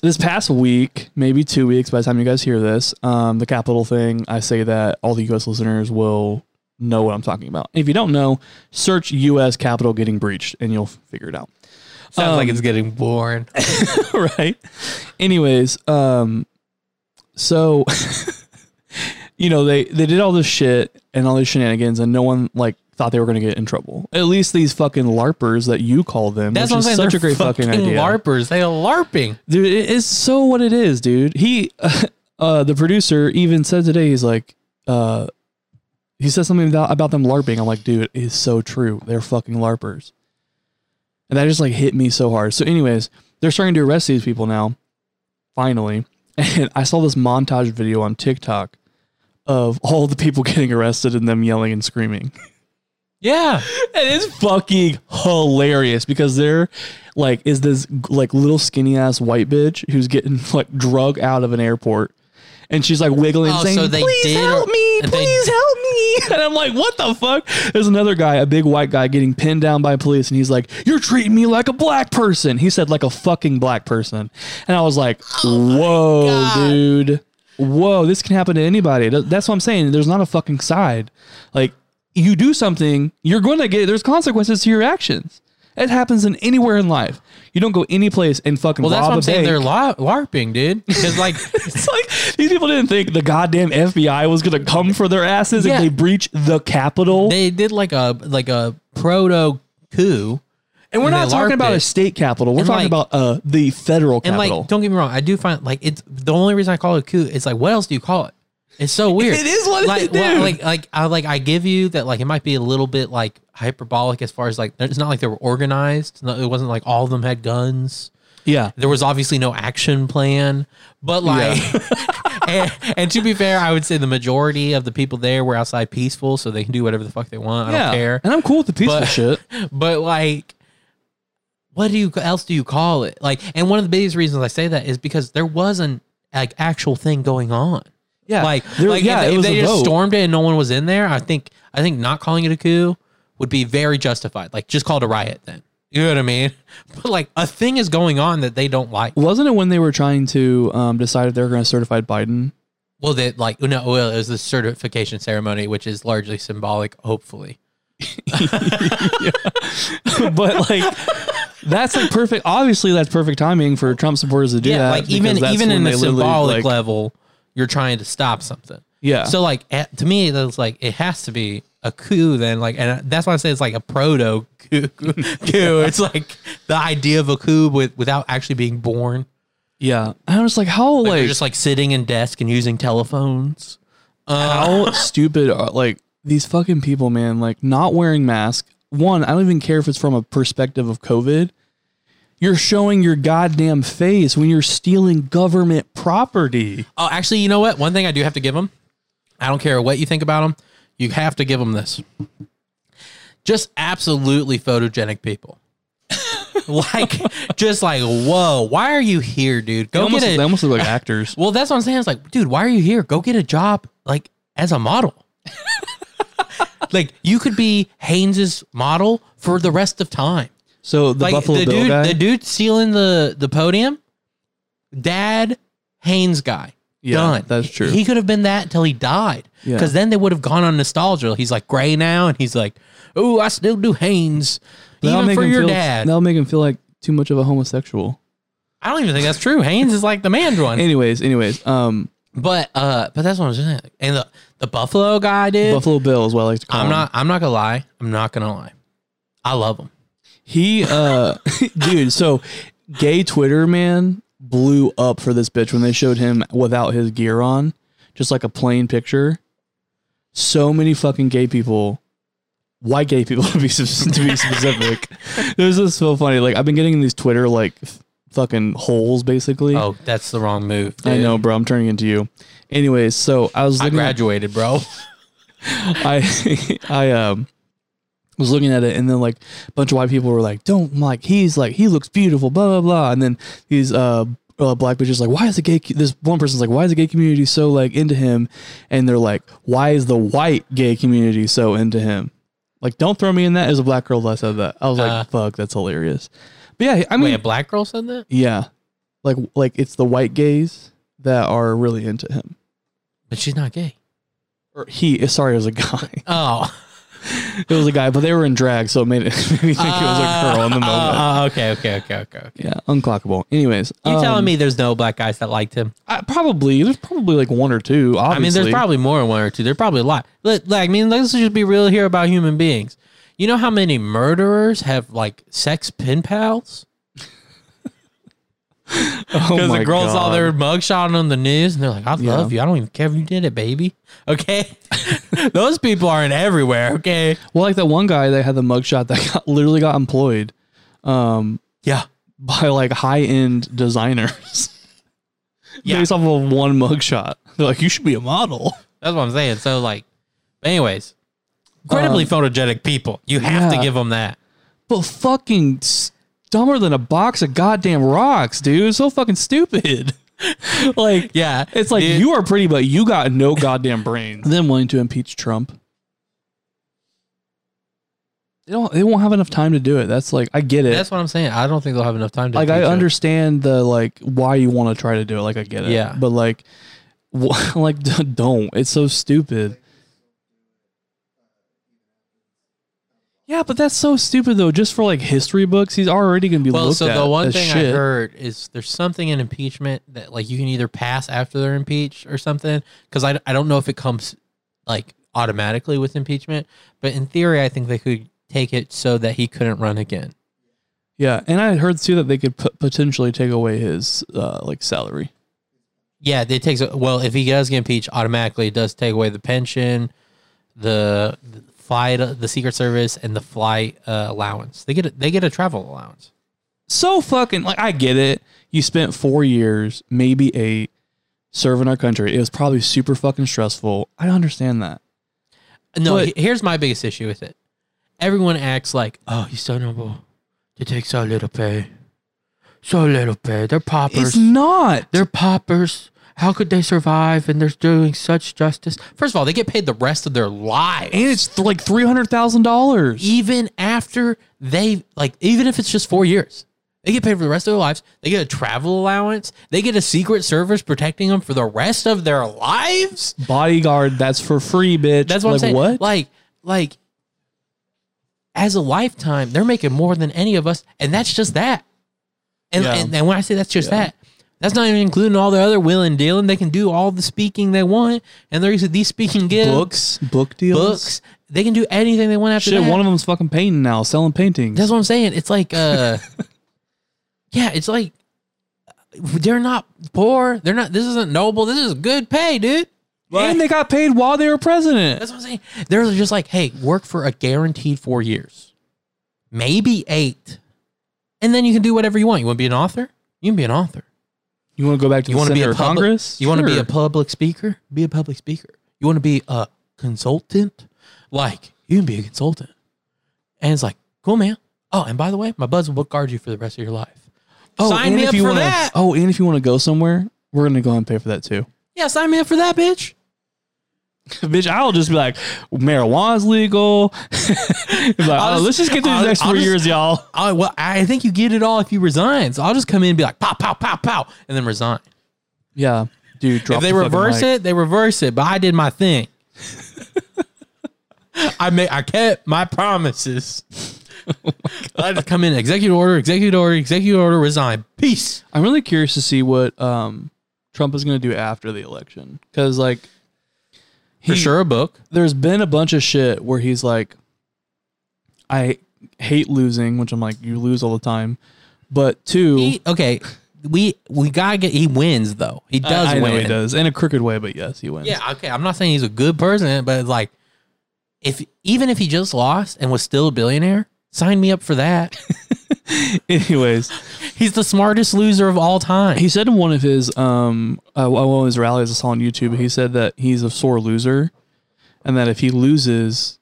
Speaker 3: this past week, maybe two weeks by the time you guys hear this, um, the capital thing. I say that all the U.S. listeners will know what I'm talking about. If you don't know, search U.S. Capitol getting breached, and you'll figure it out.
Speaker 4: Sounds like
Speaker 3: Um,
Speaker 4: it's getting boring. (laughs)
Speaker 3: right. Anyways, um, so (laughs) you know they they did all this shit and all these shenanigans, and no one like thought they were going to get in trouble. At least these fucking larpers that you call them,
Speaker 4: That's what I'm
Speaker 3: is
Speaker 4: saying.
Speaker 3: such
Speaker 4: They're
Speaker 3: a great fucking, idea.
Speaker 4: LARPers. They are LARPing.
Speaker 3: Dude, it is so what it is, dude. He, (laughs) uh, the producer even said today, he's like, uh, he said something about, about them LARPing. I'm like, dude, it is so true. They're fucking LARPers. And that just like hit me so hard. So, anyways, they're starting to arrest these people now, finally. (laughs) And I saw this montage video on TikTok of all the people (laughs) getting arrested and them yelling and screaming.
Speaker 4: Yeah.
Speaker 3: And it's fucking hilarious because there, like, is this like little skinny ass white bitch who's getting (laughs) like drug out of an airport, and she's like wiggling,
Speaker 4: Oh,
Speaker 3: saying,
Speaker 4: so they
Speaker 3: "Please help me,
Speaker 4: and they-
Speaker 3: please help me!" (laughs) And I'm like, "What the fuck?" There's another guy, a big white guy, getting pinned down by police, and he's like, "You're treating me like a black person." He said, "Like a fucking black person," and I was like, oh
Speaker 4: "Whoa,
Speaker 3: dude." Whoa, this can happen to anybody. That's what I'm saying. There's not a fucking side. Like, you do something, you're going to get, there's consequences to your actions. It happens in anywhere in life. You don't go any place and fucking
Speaker 4: Well, that's what I'm saying. They're la- LARPing, dude. Because like, (laughs)
Speaker 3: it's like these people didn't think the goddamn FBI was going to come for their asses
Speaker 4: Yeah.
Speaker 3: if they breach the Capitol.
Speaker 4: they did like a like a proto coup,
Speaker 3: And we're
Speaker 4: And
Speaker 3: not talking about
Speaker 4: it.
Speaker 3: a state capital. We're
Speaker 4: And,
Speaker 3: talking
Speaker 4: like-
Speaker 3: about uh the federal capital.
Speaker 4: And like, don't get me wrong, I do find like it's the only reason I call it a coup. It's like, what else do you call it? It's so weird. (laughs)
Speaker 3: It is what it
Speaker 4: like,
Speaker 3: is,
Speaker 4: well, like, like, I like, I give you that. Like, it might be a little bit like hyperbolic as far as like, it's not like they were organized. No, it wasn't like all of them had guns.
Speaker 3: yeah.
Speaker 4: There was obviously no action plan, but like, (laughs) and, and to be fair, I would say the majority of the people there were outside peaceful, so they can do whatever the fuck they want. I
Speaker 3: yeah.
Speaker 4: don't care.
Speaker 3: And I'm cool with the peaceful
Speaker 4: But-
Speaker 3: shit. (laughs)
Speaker 4: But like, what do you else do you call it? Like, and one of the biggest reasons I say that is because there wasn't like actual thing going on.
Speaker 3: Yeah.
Speaker 4: Like,
Speaker 3: There-
Speaker 4: like
Speaker 3: yeah,
Speaker 4: if,
Speaker 3: it
Speaker 4: if
Speaker 3: was
Speaker 4: they
Speaker 3: a
Speaker 4: just
Speaker 3: vote.
Speaker 4: stormed it and no one was in there, I think I think not calling it a coup would be very justified. Like, just call it a riot then. You know what I mean? (laughs) But like, a thing is going on that they don't like.
Speaker 3: Wasn't it when they were trying to um, decide if they were going to certify Biden?
Speaker 4: Well, that like no, well, it was the certification ceremony, which is largely symbolic, hopefully. (laughs) (laughs)
Speaker 3: but like, that's like perfect. Obviously, that's perfect timing for Trump supporters to do
Speaker 4: yeah,
Speaker 3: that.
Speaker 4: like even even in
Speaker 3: they
Speaker 4: the symbolic
Speaker 3: like-
Speaker 4: level, you're trying to stop something.
Speaker 3: Yeah.
Speaker 4: So like at, to me, that's like it has to be a coup then. Like, and that's why I say it's like a proto coup. (laughs) coup. It's like the idea of a coup with without actually being born.
Speaker 3: yeah. And I was like, how
Speaker 4: Like,
Speaker 3: like,
Speaker 4: just like sitting in desk and using telephones. Uh,
Speaker 3: how (laughs) stupid are like these fucking people, man? Like not wearing masks. One, I don't even care if it's from a perspective of COVID. You're showing your goddamn face when you're stealing government property.
Speaker 4: oh, actually, you know what? One thing I do have to give them. I don't care what you think about them. You have to give them this. Just absolutely photogenic people. (laughs) like, just like, whoa, why are you here, dude?
Speaker 3: They
Speaker 4: Go
Speaker 3: almost,
Speaker 4: get it.
Speaker 3: they almost look like actors. (laughs)
Speaker 4: Well, that's what I'm saying. It's like, dude, why are you here? Go get a job like as a model. (laughs) like you could be Hanes's model for the rest of time.
Speaker 3: So the
Speaker 4: like
Speaker 3: Buffalo
Speaker 4: the
Speaker 3: Bill
Speaker 4: dude,
Speaker 3: guy.
Speaker 4: the dude stealing the the podium, dad, Hanes guy.
Speaker 3: Yeah,
Speaker 4: Done.
Speaker 3: that's true.
Speaker 4: He could have been that until he died.
Speaker 3: Yeah.
Speaker 4: Because then they would have gone on nostalgia. He's like gray now, and he's like, "Oh, I still do Hanes,
Speaker 3: That'll
Speaker 4: even
Speaker 3: make
Speaker 4: for
Speaker 3: him
Speaker 4: your
Speaker 3: feel,
Speaker 4: dad."
Speaker 3: That'll make him feel like too much of a homosexual.
Speaker 4: I don't even think that's true. Hanes is like the man one.
Speaker 3: Anyways, anyways, um,
Speaker 4: But uh, but that's what I'm saying. And the the Buffalo guy, dude.
Speaker 3: Buffalo Bill is what I like to call
Speaker 4: I'm
Speaker 3: him.
Speaker 4: not. I'm not gonna lie. I'm not gonna lie. I love him.
Speaker 3: He, uh, dude. So, gay Twitter man blew up for this bitch when they showed him without his gear on, just like a plain picture. So many fucking gay people, white gay people (laughs) to be to be specific. (laughs) This is so funny. Like I've been getting in these Twitter like fucking holes, basically.
Speaker 4: Oh, that's the wrong move.
Speaker 3: I know, bro. I'm turning into you. Anyways, so I was
Speaker 4: I
Speaker 3: looking at-
Speaker 4: graduated, bro. (laughs)
Speaker 3: I I um was looking at it and then like a bunch of white people were like, "Don't like he's like he looks beautiful," blah blah blah, and then these uh, uh black bitches like, "Why is the gay?" This one person's like, "Why is the gay community so like into him?" And they're like, "Why is the white gay community so into him?" Like, don't throw me in that as a black girl that said that. I was like,
Speaker 4: Uh.
Speaker 3: "Fuck, that's hilarious." But yeah, I mean,
Speaker 4: Wait, a black girl said that,
Speaker 3: yeah, like like it's the white gays that are really into him.
Speaker 4: but she's not gay.
Speaker 3: Or he, sorry, it was a guy.
Speaker 4: Oh, (laughs) (laughs)
Speaker 3: It was a guy, but they were in drag, so it made, it (laughs) made me think it was a girl in the moment.
Speaker 4: Uh, okay, okay, okay, okay, okay.
Speaker 3: yeah, unclockable. Anyways,
Speaker 4: You
Speaker 3: um,
Speaker 4: telling me there's no black guys that liked him?
Speaker 3: I, probably there's probably like one or two. Obviously,
Speaker 4: I mean, there's probably more than one or two. There's probably a lot. Like, like, I mean, let's just be real here about human beings. You know how many murderers have like sex pen pals?
Speaker 3: Oh
Speaker 4: Because
Speaker 3: my
Speaker 4: the girls saw their mugshot on the news and they're like, I
Speaker 3: Yeah.
Speaker 4: love you. I don't even care if you did it, baby. Okay. (laughs) Those people aren't everywhere. Okay.
Speaker 3: Well, like that one guy that had the mugshot that (laughs) got, literally got employed, um,
Speaker 4: Yeah.
Speaker 3: by like high end designers. (laughs)
Speaker 4: Yeah.
Speaker 3: based off of one mugshot. They're like, you should be a model.
Speaker 4: That's what I'm saying. So, like, anyways, incredibly photogenic people. You have to give them that.
Speaker 3: But fucking dumber than a box of goddamn rocks, dude. So fucking stupid. (laughs) like,
Speaker 4: Yeah.
Speaker 3: It's like
Speaker 4: dude.
Speaker 3: you are pretty, but you got no goddamn brains. (laughs) Then willing to impeach Trump. They don't. They won't have enough time to do it. That's like I get it.
Speaker 4: That's what I'm saying. I don't think they'll have enough time to
Speaker 3: like I
Speaker 4: teach it.
Speaker 3: understand the like why you want to try to do it. Like I get it.
Speaker 4: Yeah.
Speaker 3: But like, (laughs) like don't. It's so stupid. Yeah, but that's so stupid though. Just for like history books, he's already gonna be
Speaker 4: Well,
Speaker 3: looked
Speaker 4: so
Speaker 3: at
Speaker 4: the one thing I heard is there's something in impeachment that like you can either pass after they're impeached or something. Because I, I don't know if it comes like automatically with impeachment, but in theory, I think they could take it so that he couldn't run again.
Speaker 3: Yeah, and I heard too that they could p- potentially take away his uh, like salary.
Speaker 4: Yeah, it takes. Well, if he does get impeached, automatically it does take away the pension, the, the flight, the Secret Service, and the flight uh, allowance. They get a, they get a travel allowance.
Speaker 3: So fucking like I get it. You spent four years, maybe eight, serving our country. It was probably super fucking stressful. I understand that.
Speaker 4: No,
Speaker 3: But-
Speaker 4: here's my biggest issue with it. Everyone acts like, oh, he's so noble. They take so little pay, so little pay. They're paupers.
Speaker 3: It's not.
Speaker 4: They're paupers. How could they survive? And they're doing such justice. First of all, they get paid the rest of their lives.
Speaker 3: and it's th- like three hundred thousand dollars.
Speaker 4: even after they like even if it's just four years they get paid for the rest of their lives they get a travel allowance they get a secret service protecting them for the rest of their lives
Speaker 3: Bodyguard, that's for free, bitch.
Speaker 4: that's what
Speaker 3: like,
Speaker 4: i'm saying
Speaker 3: What?
Speaker 4: like like as a lifetime they're making more than any of us and that's just that and,
Speaker 3: Yeah.
Speaker 4: and, and when i say that's just
Speaker 3: Yeah.
Speaker 4: that that's not even including all the other will and dealing they can do all the speaking they want and they're there's these speaking gigs
Speaker 3: books, book deals,
Speaker 4: books they can do anything they want after
Speaker 3: Shit,
Speaker 4: that.
Speaker 3: one of them's fucking painting now, selling paintings.
Speaker 4: That's what I'm saying. It's like, uh, (laughs) yeah, it's like they're not poor. They're not. This isn't noble. This is good pay, dude.
Speaker 3: and they got paid while they were president.
Speaker 4: That's what I'm saying. They're just like, hey, work for a guaranteed four years, maybe eight, and then you can do whatever you want. You want to be an author? You can be an author.
Speaker 3: You want to go back to
Speaker 4: You
Speaker 3: the
Speaker 4: want to be a
Speaker 3: or
Speaker 4: public,
Speaker 3: Congress?
Speaker 4: You want to be a public speaker? Be a public speaker. You want to be a consultant? Like you can be a consultant, and it's like, cool, man. Oh, and by the way, my buds will book guard you for the rest of your life. Oh, sign
Speaker 3: and
Speaker 4: me
Speaker 3: if
Speaker 4: up
Speaker 3: you
Speaker 4: for
Speaker 3: wanna,
Speaker 4: that.
Speaker 3: Oh, and if you want to go somewhere, we're gonna go and pay for that too.
Speaker 4: Yeah, sign me up for that, bitch. (laughs)
Speaker 3: bitch, I'll just be like, marijuana's legal. (laughs) Like, oh,
Speaker 4: just-
Speaker 3: let's just get through
Speaker 4: I'll-
Speaker 3: the next
Speaker 4: I'll
Speaker 3: four
Speaker 4: just-
Speaker 3: years, y'all. (laughs)
Speaker 4: I, well, I think you get it all if you resign. So I'll just come in and be like, pow, pow, pow, pow, and then resign.
Speaker 3: Yeah, dude. Drop
Speaker 4: if they
Speaker 3: the
Speaker 4: reverse
Speaker 3: mic.
Speaker 4: it, they reverse it. But I did my thing. I made, I kept my promises. I just come in, executive order, executive order, executive order, resign. Peace.
Speaker 3: I'm really curious to see what um, Trump is gonna do after the election because, like,
Speaker 4: For sure, a book.
Speaker 3: there's been a bunch of shit where he's like, I hate losing, which I'm like, you lose all the time. But two,
Speaker 4: He, okay, we we gotta get. He wins though. He does
Speaker 3: I, I know
Speaker 4: win.
Speaker 3: he does in a crooked way, but yes, he wins.
Speaker 4: Yeah, okay. I'm not saying he's a good person, but like, if even if he just lost and was still a billionaire, sign me up for that. (laughs)
Speaker 3: Anyways, (laughs)
Speaker 4: he's the smartest loser of all time.
Speaker 3: he said in one of his um uh, one of his rallies I saw on YouTube, he said that he's a sore loser, and that if he loses,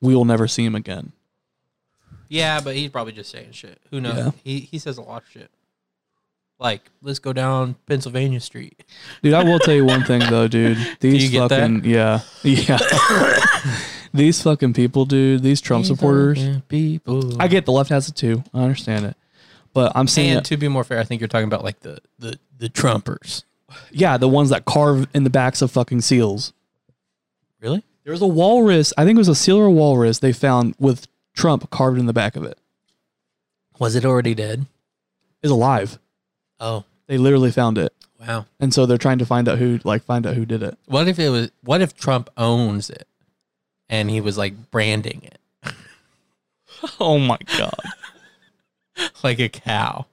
Speaker 3: we will never see him again.
Speaker 4: yeah, but he's probably just saying shit. Who knows?
Speaker 3: Yeah.
Speaker 4: He he says a lot of shit. Like, let's go down Pennsylvania Street.
Speaker 3: Dude, I will tell you one thing though, dude. (laughs) These
Speaker 4: you get that?
Speaker 3: fucking yeah, yeah. These fucking people, dude. These Trump supporters.
Speaker 4: people.
Speaker 3: I get the left has it too. I understand it, but I'm saying,
Speaker 4: and to be more fair, I think you're talking about like the the the Trumpers.
Speaker 3: yeah, the ones that carve in the backs of fucking seals.
Speaker 4: Really?
Speaker 3: There was a walrus. I think it was a seal or a walrus. They found with Trump carved in the back of it.
Speaker 4: Was it already dead?
Speaker 3: Is alive.
Speaker 4: Oh,
Speaker 3: They literally found it,
Speaker 4: wow.
Speaker 3: and so they're trying to find out who, like, find out who did it.
Speaker 4: What if it was? What if Trump owns it, and he was like branding it (laughs)
Speaker 3: Oh my god. (laughs)
Speaker 4: like a cow?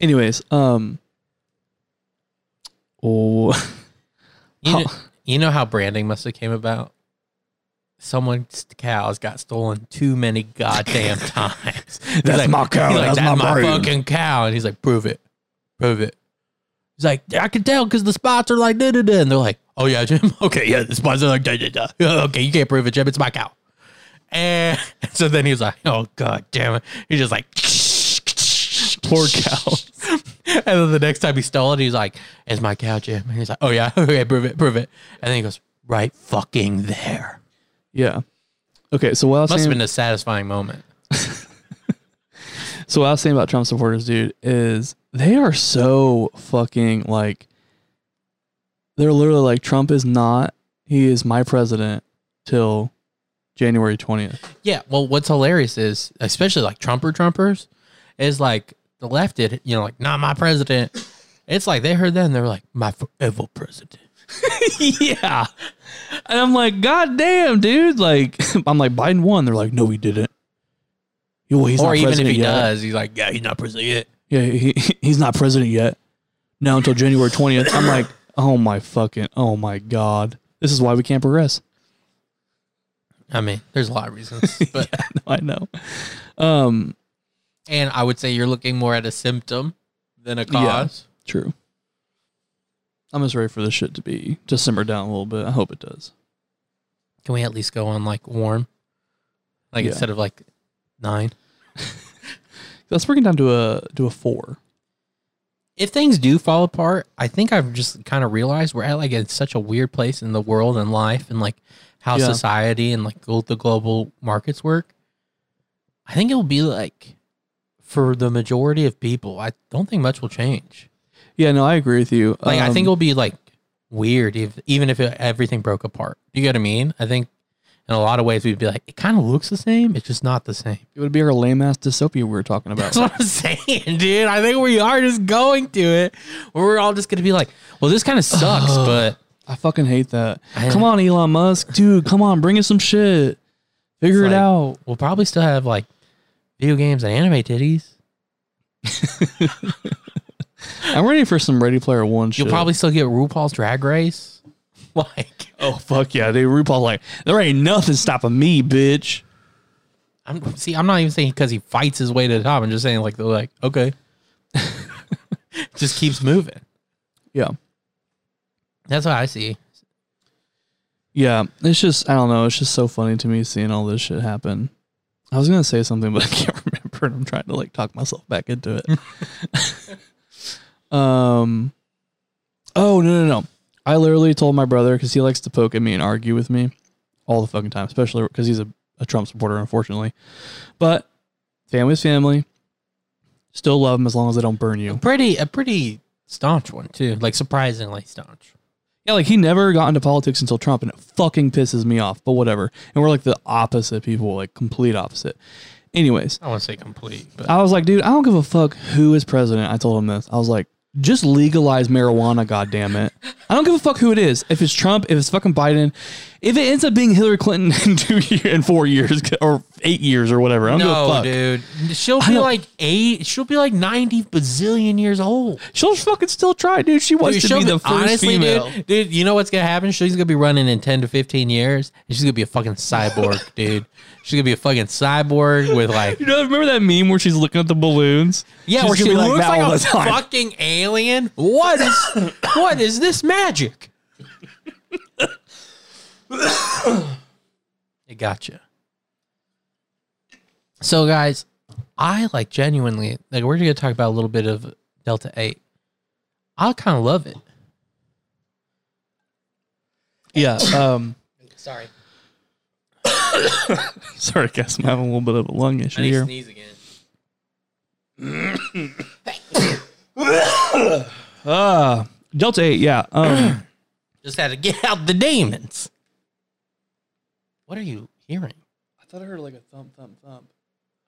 Speaker 3: Anyways, um. Oh.
Speaker 4: You know, (laughs) you know how branding must have came about? Someone's cows got stolen too many goddamn times.
Speaker 3: That's my cow,
Speaker 4: like,
Speaker 3: that's
Speaker 4: that's,
Speaker 3: my
Speaker 4: my, fucking cow. And he's like, prove it. Prove it. He's like, I can tell because the spots are like da da da. And they're like, oh yeah, (laughs) Jim. Okay, yeah, the spots are like da da da. Okay, you can't prove it, Jim. It's my cow. And (laughs) so then he was like, oh god damn it. He's just like, (laughs)
Speaker 3: Poor cow.
Speaker 4: and then the next time he stole it, he's like, "It's my cow, Jim." And he's like, "Oh yeah, okay, prove it, prove it." And then he goes, "Right fucking there."
Speaker 3: Yeah. Okay, so what I was
Speaker 4: Must have been a satisfying moment.
Speaker 3: so what I was saying about Trump supporters, dude, is they are so fucking like they're literally like Trump is not he is my president till January twentieth.
Speaker 4: Yeah. Well, what's hilarious is, especially like Trumper Trumpers, is like the left did, you know, like not my president. It's like they heard that and they're like, "My forever president." (laughs)
Speaker 3: yeah. And I'm like, God damn, dude. Like (laughs) I'm like, Biden won. They're like, no, he didn't. Well, he's
Speaker 4: or even if he
Speaker 3: yet.
Speaker 4: does, he's like, yeah, he's not president yet.
Speaker 3: Yeah, he, (laughs) he's not president yet. Now until January 20th. I'm like, (coughs) oh my fucking, oh my God. This is why we can't progress.
Speaker 4: I mean, there's a lot of reasons, (laughs) but
Speaker 3: I know. Um,
Speaker 4: and I would say you're looking more at a symptom than a
Speaker 3: Yeah.
Speaker 4: cause.
Speaker 3: true. I'm just ready for this shit to be, to simmer down a little bit. I hope it does.
Speaker 4: Can we at least go on like warm, like
Speaker 3: Yeah.
Speaker 4: instead of like nine? (laughs)
Speaker 3: Let's bring it down to a, to a four.
Speaker 4: if things do fall apart, I think I've just kind of realized we're at like in such a weird place in the world and life and like how
Speaker 3: Yeah.
Speaker 4: society and like glo- the global markets work. I think it will be like for the majority of people, I don't think much will change.
Speaker 3: Yeah, no, I agree with you.
Speaker 4: Like I think
Speaker 3: Um,
Speaker 4: it'll be like weird if even if it, everything broke apart. You get what I mean? I think in a lot of ways we'd be like, it kind of looks the same. It's just not the same.
Speaker 3: it would be our lame ass dystopia we were talking about.
Speaker 4: That's what I'm (laughs) saying, dude. I think we are just going to it. Where we're all just gonna be like, well, this kind of sucks, (sighs) but
Speaker 3: I fucking hate that.
Speaker 4: I-
Speaker 3: come on, Elon Musk, dude. Come on, bring us some shit. Figure it
Speaker 4: like-
Speaker 3: out.
Speaker 4: we'll probably still have like video games and anime titties. (laughs)
Speaker 3: I'm ready for some Ready Player One shit.
Speaker 4: You'll probably still get RuPaul's Drag Race. (laughs) Like,
Speaker 3: Oh fuck yeah, dude. RuPaul's like, there ain't nothing stopping me, bitch.
Speaker 4: I'm see. I'm not even saying because he fights his way to the top. I'm just saying like they're like okay, (laughs) just keeps moving.
Speaker 3: Yeah.
Speaker 4: That's what I see.
Speaker 3: Yeah. It's just I don't know, it's just so funny to me seeing all this shit happen. I was gonna say something, but I can't (laughs) remember and I'm trying to like talk myself back into it. um Oh no no no. I literally told my brother because he likes to poke at me and argue with me all the fucking time, especially because he's a, a Trump supporter, unfortunately. But family's family. Still love him as long as they don't burn you.
Speaker 4: Pretty a pretty staunch one too. Like surprisingly staunch.
Speaker 3: Yeah, like he never got into politics until Trump, and it fucking pisses me off. But whatever. And we're like the opposite people, like complete opposite. Anyways,
Speaker 4: I want to say complete, but
Speaker 3: I was like, dude, I don't give a fuck who is president. I told him this. I was like, just legalize marijuana, goddamn it. I don't give a fuck who it is. If it's Trump, if it's fucking Biden, if it ends up being Hillary Clinton (laughs) in two years, in four years, (laughs) or eight years, or whatever, I don't give a
Speaker 4: no, dude. She'll be like eight. She'll be like ninety bazillion years old.
Speaker 3: She'll fucking still try, dude. She wants
Speaker 4: Dude,
Speaker 3: to be the first
Speaker 4: honestly,
Speaker 3: female.
Speaker 4: dude, dude, you know what's gonna happen? She's gonna be running in ten to fifteen years, and she's gonna be a fucking cyborg, (laughs) dude. She's gonna be a fucking cyborg with like,
Speaker 3: You know, remember that meme where she's looking at the balloons?
Speaker 4: yeah,
Speaker 3: She's
Speaker 4: where she looks
Speaker 3: that
Speaker 4: like, a fucking alien. What is, (coughs) what is this magic? (coughs) it got you. So, guys, I like genuinely like we're gonna talk about a little bit of Delta Eight. I kind of love it.
Speaker 3: Yeah. Um,
Speaker 4: Sorry, (coughs)
Speaker 3: sorry, guys. I'm having a little bit of a lung issue
Speaker 4: I need to
Speaker 3: here.
Speaker 4: sneeze again.
Speaker 3: Uh, (coughs) Delta 8, yeah. Um,
Speaker 4: Just had to get out the demons. What are you hearing?
Speaker 3: I thought I heard like a thump, thump, thump.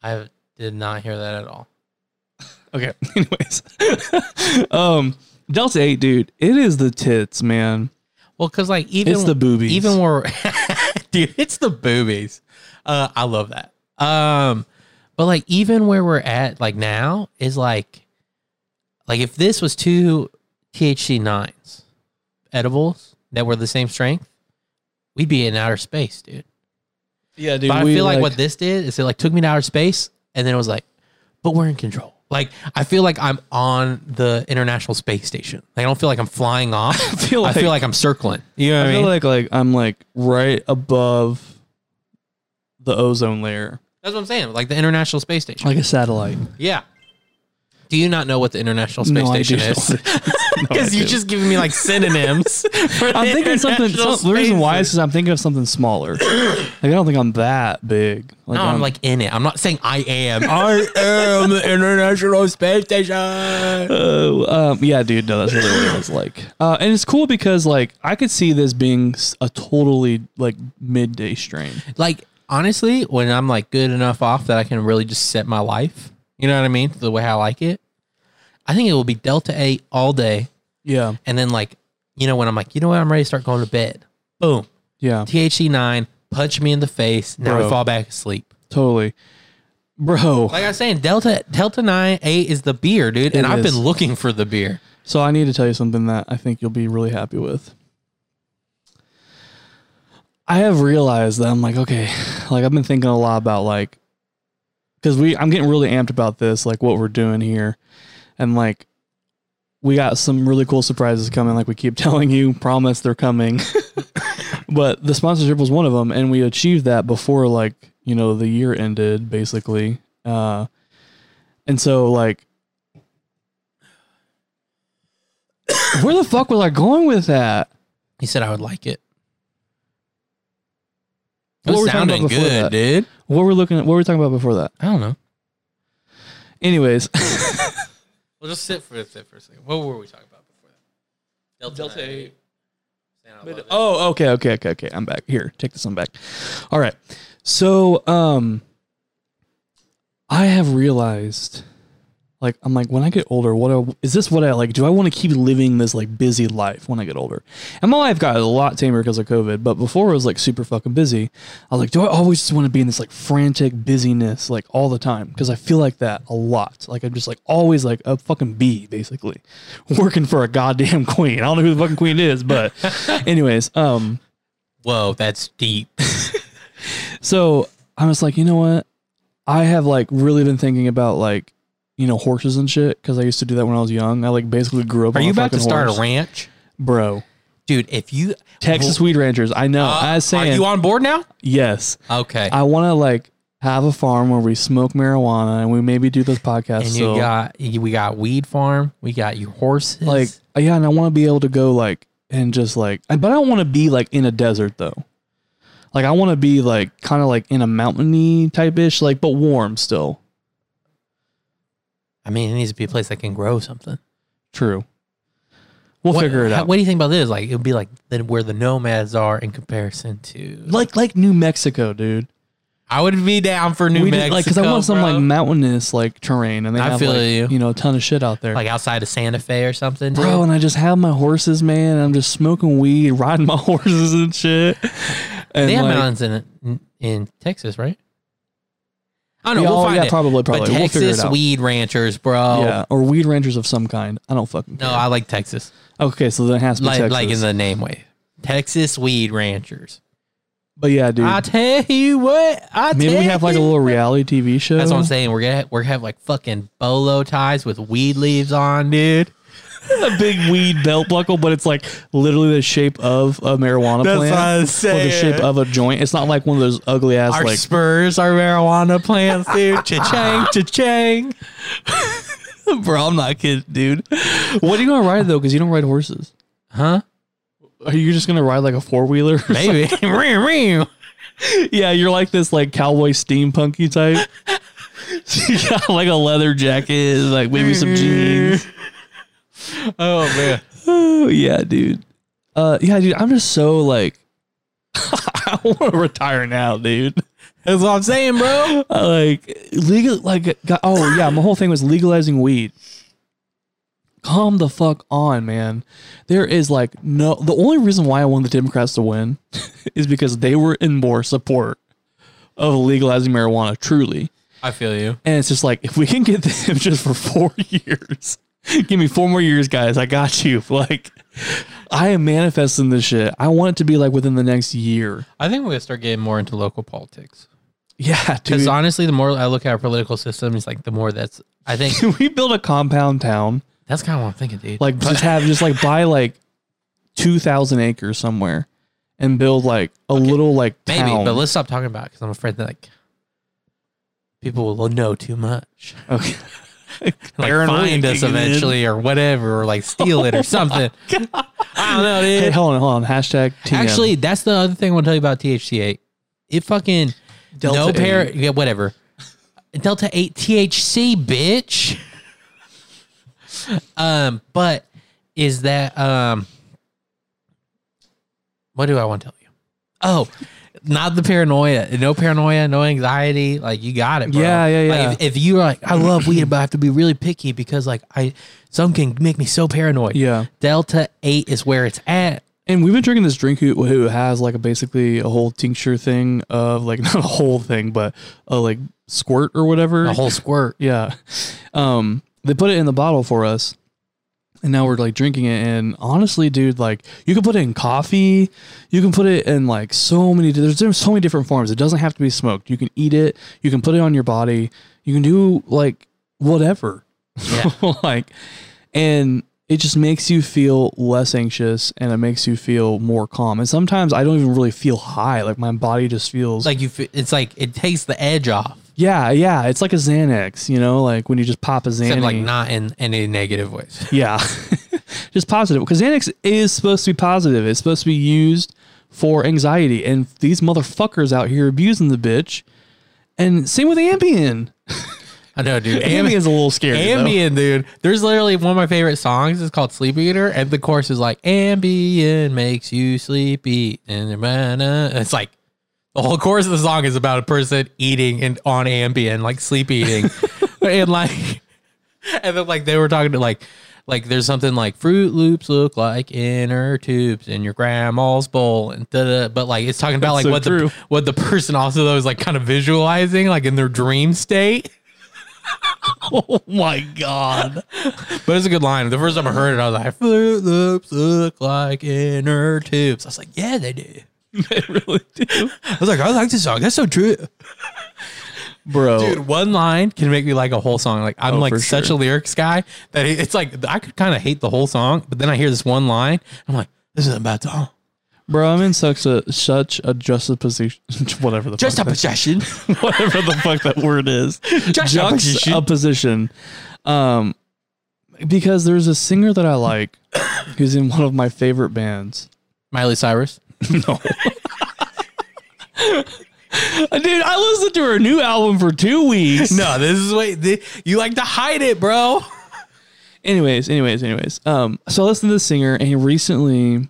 Speaker 4: I did not hear that at all. (laughs)
Speaker 3: Okay. (laughs) Anyways, (laughs) um, Delta 8, dude, it is the tits, man.
Speaker 4: Well, because like even
Speaker 3: It's the boobies.
Speaker 4: even where dude, it's the boobies. Uh, I love that. Um, but like even where we're at like now is like, like if this was two THC nines edibles that were the same strength, we'd be in outer space, dude.
Speaker 3: Yeah, dude.
Speaker 4: But I feel like, what this did is it like took me to outer space, and then it was like, but we're in control. Like I feel like I'm on the International Space Station. I don't feel like I'm flying (laughs) off. I
Speaker 3: feel
Speaker 4: feel
Speaker 3: like-
Speaker 4: like, I feel like I'm circling. You know what
Speaker 3: I
Speaker 4: I,
Speaker 3: feel
Speaker 4: mean?
Speaker 3: like like I'm like right above the ozone layer,
Speaker 4: That's what I'm saying. Like the International Space Station.
Speaker 3: like a satellite.
Speaker 4: yeah. Do you not know what the International Space
Speaker 3: No, I
Speaker 4: Station
Speaker 3: do
Speaker 4: is? (laughs) (laughs)
Speaker 3: know. (laughs) No,
Speaker 4: Because you're just giving me like synonyms. (laughs)
Speaker 3: I'm thinking something. Some, the reason why is because I'm thinking of something smaller. (coughs) like I don't think I'm that big. Like,
Speaker 4: No, I'm like in it. I'm not saying I am. (laughs) I am the International Space Station.
Speaker 3: Oh, um, yeah, dude. No, that's really what it was like. Uh, and it's cool because like I could see this being a totally like midday strain.
Speaker 4: like honestly, when I'm like good enough off that I can really just set my life, you know what I mean, the way I like it. I think it will be Delta Eight all day,
Speaker 3: Yeah,
Speaker 4: and then like you know when I'm like, you know what, I'm ready to start going to bed. Boom,
Speaker 3: yeah,
Speaker 4: THC nine, punch me in the face. Now we
Speaker 3: Bro.
Speaker 4: fall back asleep.
Speaker 3: totally. bro.
Speaker 4: Like I was saying, Delta Delta Nine Eight is the beer, dude, and
Speaker 3: It
Speaker 4: I've
Speaker 3: is.
Speaker 4: been looking for the beer.
Speaker 3: So I need to tell you something that I think you'll be really happy with. I have realized that I'm like, okay, like I've been thinking a lot about like cuz we I'm getting really amped about this like what we're doing here and like we got some really cool surprises coming like we keep (laughs) telling you, promise they're coming. (laughs) but the sponsorship was one of them and we achieved that before like, you know, the year ended basically. Uh and so like (coughs) where the fuck was I going with that?
Speaker 4: He said I would like it.
Speaker 3: What were we talking about before
Speaker 4: good,
Speaker 3: that?
Speaker 4: dude.
Speaker 3: What were we looking at? What were we talking about before that?
Speaker 4: I don't know.
Speaker 3: Anyways, (laughs)
Speaker 4: We'll just sit for sit for a second. What were we talking about before that? Delta,
Speaker 3: Delta
Speaker 4: Eight. Saying I
Speaker 3: oh, okay, okay, okay, okay. I'm back. Here, take this one back. All right. So, um, I have realized, like, I'm like, when I get older, what I, is this? What I like? Do I want to keep living this like busy life when I get older? And my life got a lot tamer because of COVID. But before it was like super fucking busy. I was like, do I always just want to be in this like frantic busyness like all the time? Because I feel like that a lot. Like I'm just like always like a fucking bee, basically, (laughs) working for a goddamn queen. I don't know who the fucking queen is, but (laughs) anyways, um.
Speaker 4: Whoa, that's deep. (laughs)
Speaker 3: So I was like, you know what? I have like really been thinking about like, you know, horses and shit because I used to do that when I was young. I like basically grew up.
Speaker 4: Are you about to start
Speaker 3: horse.
Speaker 4: a ranch,
Speaker 3: bro?
Speaker 4: dude? If you
Speaker 3: Texas Weed Ranchers. I know.
Speaker 4: Uh,
Speaker 3: I was saying, are
Speaker 4: you on board now?
Speaker 3: yes.
Speaker 4: Okay.
Speaker 3: I want to like have a farm where we smoke marijuana and we maybe do this podcast.
Speaker 4: and you
Speaker 3: so
Speaker 4: got we got weed farm. We got you horses.
Speaker 3: like, yeah, and I want to be able to go like and just like, but I don't want to be like in a desert though. Like I want to be like kind of like in a mountainy type ish, like but warm still.
Speaker 4: I mean, it needs to be a place that can grow something.
Speaker 3: True. We'll
Speaker 4: What-
Speaker 3: figure it
Speaker 4: how-
Speaker 3: out.
Speaker 4: What do you think about this? Like, it would be like the, where the nomads are in comparison to.
Speaker 3: like like New Mexico, dude.
Speaker 4: I would be down for New
Speaker 3: we did,
Speaker 4: Mexico.
Speaker 3: like because I want some
Speaker 4: bro.
Speaker 3: like mountainous like terrain, and they
Speaker 4: I
Speaker 3: have
Speaker 4: feel
Speaker 3: like,
Speaker 4: you.
Speaker 3: know a ton of shit out there,
Speaker 4: like outside of Santa Fe or something, dude.
Speaker 3: bro. And I just have my horses, man. And I'm just smoking weed, (laughs) riding my (laughs) horses and shit. And
Speaker 4: they have
Speaker 3: like,
Speaker 4: mountains in in, in Texas, right? I don't know.
Speaker 3: yeah,
Speaker 4: we'll find
Speaker 3: yeah,
Speaker 4: it.
Speaker 3: probably, probably.
Speaker 4: But
Speaker 3: we'll figure it
Speaker 4: Texas
Speaker 3: out.
Speaker 4: weed ranchers, bro.
Speaker 3: yeah, or weed ranchers of some kind. I don't fucking.
Speaker 4: No. I like Texas.
Speaker 3: okay, so then it has to be
Speaker 4: Like,
Speaker 3: Texas.
Speaker 4: like in the name way. Texas weed ranchers.
Speaker 3: but yeah, dude.
Speaker 4: I tell you what. I
Speaker 3: maybe we have like a little reality TV show.
Speaker 4: That's what I'm saying. We're gonna we're gonna have like fucking bolo ties with weed leaves on, dude.
Speaker 3: A big weed belt buckle, but it's like literally the shape of a marijuana
Speaker 4: That's
Speaker 3: plant.
Speaker 4: what I'm
Speaker 3: Or the
Speaker 4: saying.
Speaker 3: shape of a joint. It's not like one of those ugly ass
Speaker 4: Our
Speaker 3: like
Speaker 4: spurs are marijuana plants, dude. (laughs) Cha-chang, cha-chang. (laughs)
Speaker 3: Bro, I'm not kidding, dude. What are you gonna ride though? Because you don't ride horses.
Speaker 4: Huh?
Speaker 3: Are you just gonna ride like a four wheeler?
Speaker 4: Maybe. (laughs)
Speaker 3: Yeah, you're like this like cowboy steampunky type. you got like a leather jacket, like maybe some jeans.
Speaker 4: Oh man.
Speaker 3: Oh (laughs) yeah, dude. Uh, yeah, dude. I'm just so like, (laughs) I want to retire now, dude.
Speaker 4: That's what I'm saying, bro.
Speaker 3: Uh, like legal, like got, oh yeah, my whole thing was legalizing weed. Calm the fuck on, man. There is like no. The only reason why I want the Democrats to win (laughs) is because they were in more support of legalizing marijuana. Truly,
Speaker 4: I feel you.
Speaker 3: and it's just like if we can get them just for four years, (laughs) give me four more years, guys. I got you. (laughs) Like, I am manifesting this shit. I want it to be like within the next year.
Speaker 4: I think we're gonna start getting more into local politics.
Speaker 3: Yeah, (laughs)
Speaker 4: Because honestly, the more I look at our political system, it's like the more that's. I think
Speaker 3: Can we build a compound town?
Speaker 4: that's kind of what I'm thinking, dude.
Speaker 3: Like just have just like buy like two thousand acres somewhere and build like a little like
Speaker 4: maybe,
Speaker 3: town.
Speaker 4: but let's stop talking about it because I'm afraid that like people will know too much.
Speaker 3: okay.
Speaker 4: Like
Speaker 3: Paranoia
Speaker 4: find us eventually or whatever, or like steal it or (laughs) something. (laughs) I don't know, dude.
Speaker 3: Hey, hold on, hold on. Hashtag TM.
Speaker 4: Actually, that's the other thing I want to tell you about THC8. It fucking
Speaker 3: Delta
Speaker 4: no pair, yeah, whatever. Delta eight THC, bitch. (laughs) um, but is that um, what do I want to tell you? Oh, not the paranoia. No paranoia, no anxiety. Like you got it, bro.
Speaker 3: Yeah, yeah,
Speaker 4: Like,
Speaker 3: yeah.
Speaker 4: if, if you're like, I love weed, but I have to be really picky because like I some can make me so paranoid.
Speaker 3: yeah.
Speaker 4: Delta 8 is where it's at.
Speaker 3: And we've been drinking this drink who, who has like a basically a whole tincture thing of like (laughs) not a whole thing, but a like squirt or whatever.
Speaker 4: A whole squirt.
Speaker 3: Yeah. Um, they put it in the bottle for us. And now we're like drinking it. And honestly, dude, like you can put it in coffee. You can put it in like so many, there's, there's so many different forms. It doesn't have to be smoked. You can eat it. You can put it on your body. You can do like whatever.
Speaker 4: Yeah. (laughs)
Speaker 3: like, and it just makes you feel less anxious and it makes you feel more calm. And sometimes I don't even really feel high. Like my body just feels
Speaker 4: like you. fe- It's like it takes the edge off.
Speaker 3: Yeah, yeah. It's like a Xanax, you know, like when you just pop a Xanax.
Speaker 4: Except like not in any negative ways. (laughs)
Speaker 3: Yeah. (laughs) just positive. Because Xanax is supposed to be positive. It's supposed to be used for anxiety. And these motherfuckers out here abusing the bitch. And same with Ambien.
Speaker 4: I know, dude. (laughs)
Speaker 3: Ambien's a little scary. though.
Speaker 4: Ambien, dude. There's literally one of my favorite songs. It's called Sleep Eater, and the chorus is like, Ambien makes you sleepy. And it's like the whole chorus of the song is about a person eating and on Ambien, like sleep eating, (laughs) and like, and then like they were talking to like. Like there's something like Froot Loops look like inner tubes in your grandma's bowl, and da but like it's talking about like
Speaker 3: so
Speaker 4: what
Speaker 3: true.
Speaker 4: the what the person also though is like kind of visualizing like in their dream state. (laughs)
Speaker 3: Oh my God.
Speaker 4: But it's a good line. The first time I heard it, I was like, Froot Loops look like inner tubes. I was like, yeah, they do. (laughs)
Speaker 3: they really do.
Speaker 4: I was like, I like this song. That's so true.
Speaker 3: Bro.
Speaker 4: Dude, one line can make me like a whole song. Like, I'm
Speaker 3: Oh,
Speaker 4: like
Speaker 3: for
Speaker 4: such
Speaker 3: sure.
Speaker 4: a lyrics guy that it- it's like, I could kind of hate the whole song, but then I hear this one line. I'm like, this is a bad song.
Speaker 3: Bro, I'm in such a such a juxtaposition (laughs) whatever the
Speaker 4: Just a
Speaker 3: fuck that-
Speaker 4: possession. (laughs)
Speaker 3: whatever the fuck that word is.
Speaker 4: Juxtaposition.
Speaker 3: Juxtaposition. Um, because there's a singer that I like who's in one of my favorite bands.
Speaker 4: Miley Cyrus. (laughs)
Speaker 3: No. (laughs) Dude, I listened to her new album for two weeks.
Speaker 4: No, this is wait. the, you like to hide it, bro.
Speaker 3: Anyways, anyways, anyways. Um, so I listened to this singer, and he recently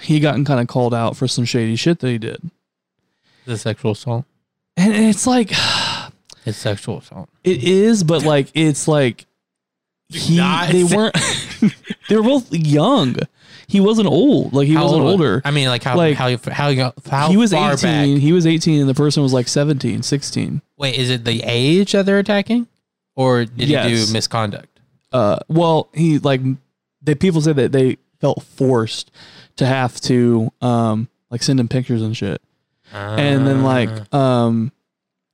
Speaker 3: he gotten kind of called out for some shady shit that he did,
Speaker 4: The sexual assault.
Speaker 3: and it's like (sighs)
Speaker 4: It's sexual assault.
Speaker 3: it is, but like it's like he
Speaker 4: Not-
Speaker 3: they weren't (laughs) they were both young. He wasn't old, like he
Speaker 4: How
Speaker 3: wasn't
Speaker 4: old-
Speaker 3: older.
Speaker 4: I mean, like how
Speaker 3: Like,
Speaker 4: how how how, how
Speaker 3: he was
Speaker 4: far
Speaker 3: 18
Speaker 4: back?
Speaker 3: he was 18 and the person was like 17 16
Speaker 4: Wait, is it the age that they're attacking, or did he do misconduct?
Speaker 3: uh well he like the people said that they felt forced to have to um like send him pictures and shit. And then
Speaker 4: Uh.
Speaker 3: like um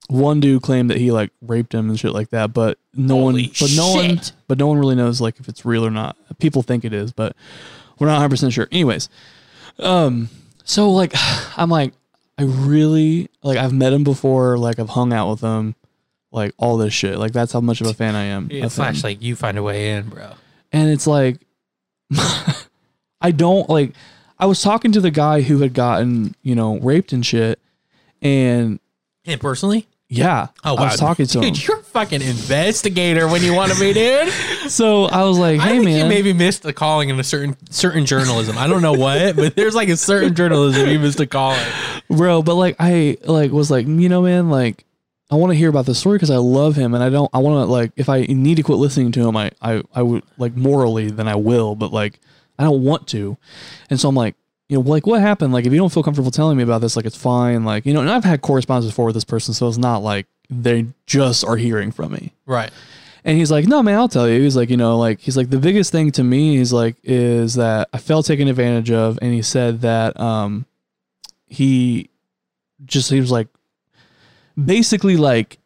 Speaker 3: one dude claimed that he like raped him and shit like that but no one but no one but no one really knows like if it's real or not. People think it is but we're not 100% sure anyways um so like (sighs) i'm like i really like i've met him before like i've hung out with him like all this shit like that's how much of a fan i am
Speaker 4: Yeah,
Speaker 3: of him.
Speaker 4: Flash, like you find a way in, bro.
Speaker 3: and it's like (laughs) I don't like I was talking to the guy who had gotten, you know, raped and shit and
Speaker 4: Him personally?
Speaker 3: Yeah,
Speaker 4: Oh,
Speaker 3: I was talking to him.
Speaker 4: Dude, you're a fucking investigator when you want to be, dude. (laughs)
Speaker 3: So I was like,
Speaker 4: I
Speaker 3: "Hey
Speaker 4: think
Speaker 3: man,
Speaker 4: you maybe missed a calling in a certain certain journalism. I don't know what, but there's like a certain journalism you missed a calling.
Speaker 3: bro, but like I like was like, you know, man, like I want to hear about the story because I love him and I don't I want to like if I need to quit listening to him, I I I would like morally then I will, but like I don't want to. And so I'm like, you know, like what happened? Like if you don't feel comfortable telling me about this, like it's fine. Like, you know, and I've had correspondence before with this person, so it's not like they just are hearing from me.
Speaker 4: Right.
Speaker 3: And he's like, no, man, I'll tell you. He's like, you know, like, he's like, the biggest thing to me, he's like, is that I felt taken advantage of. And he said that, um, he just, he was like, basically like,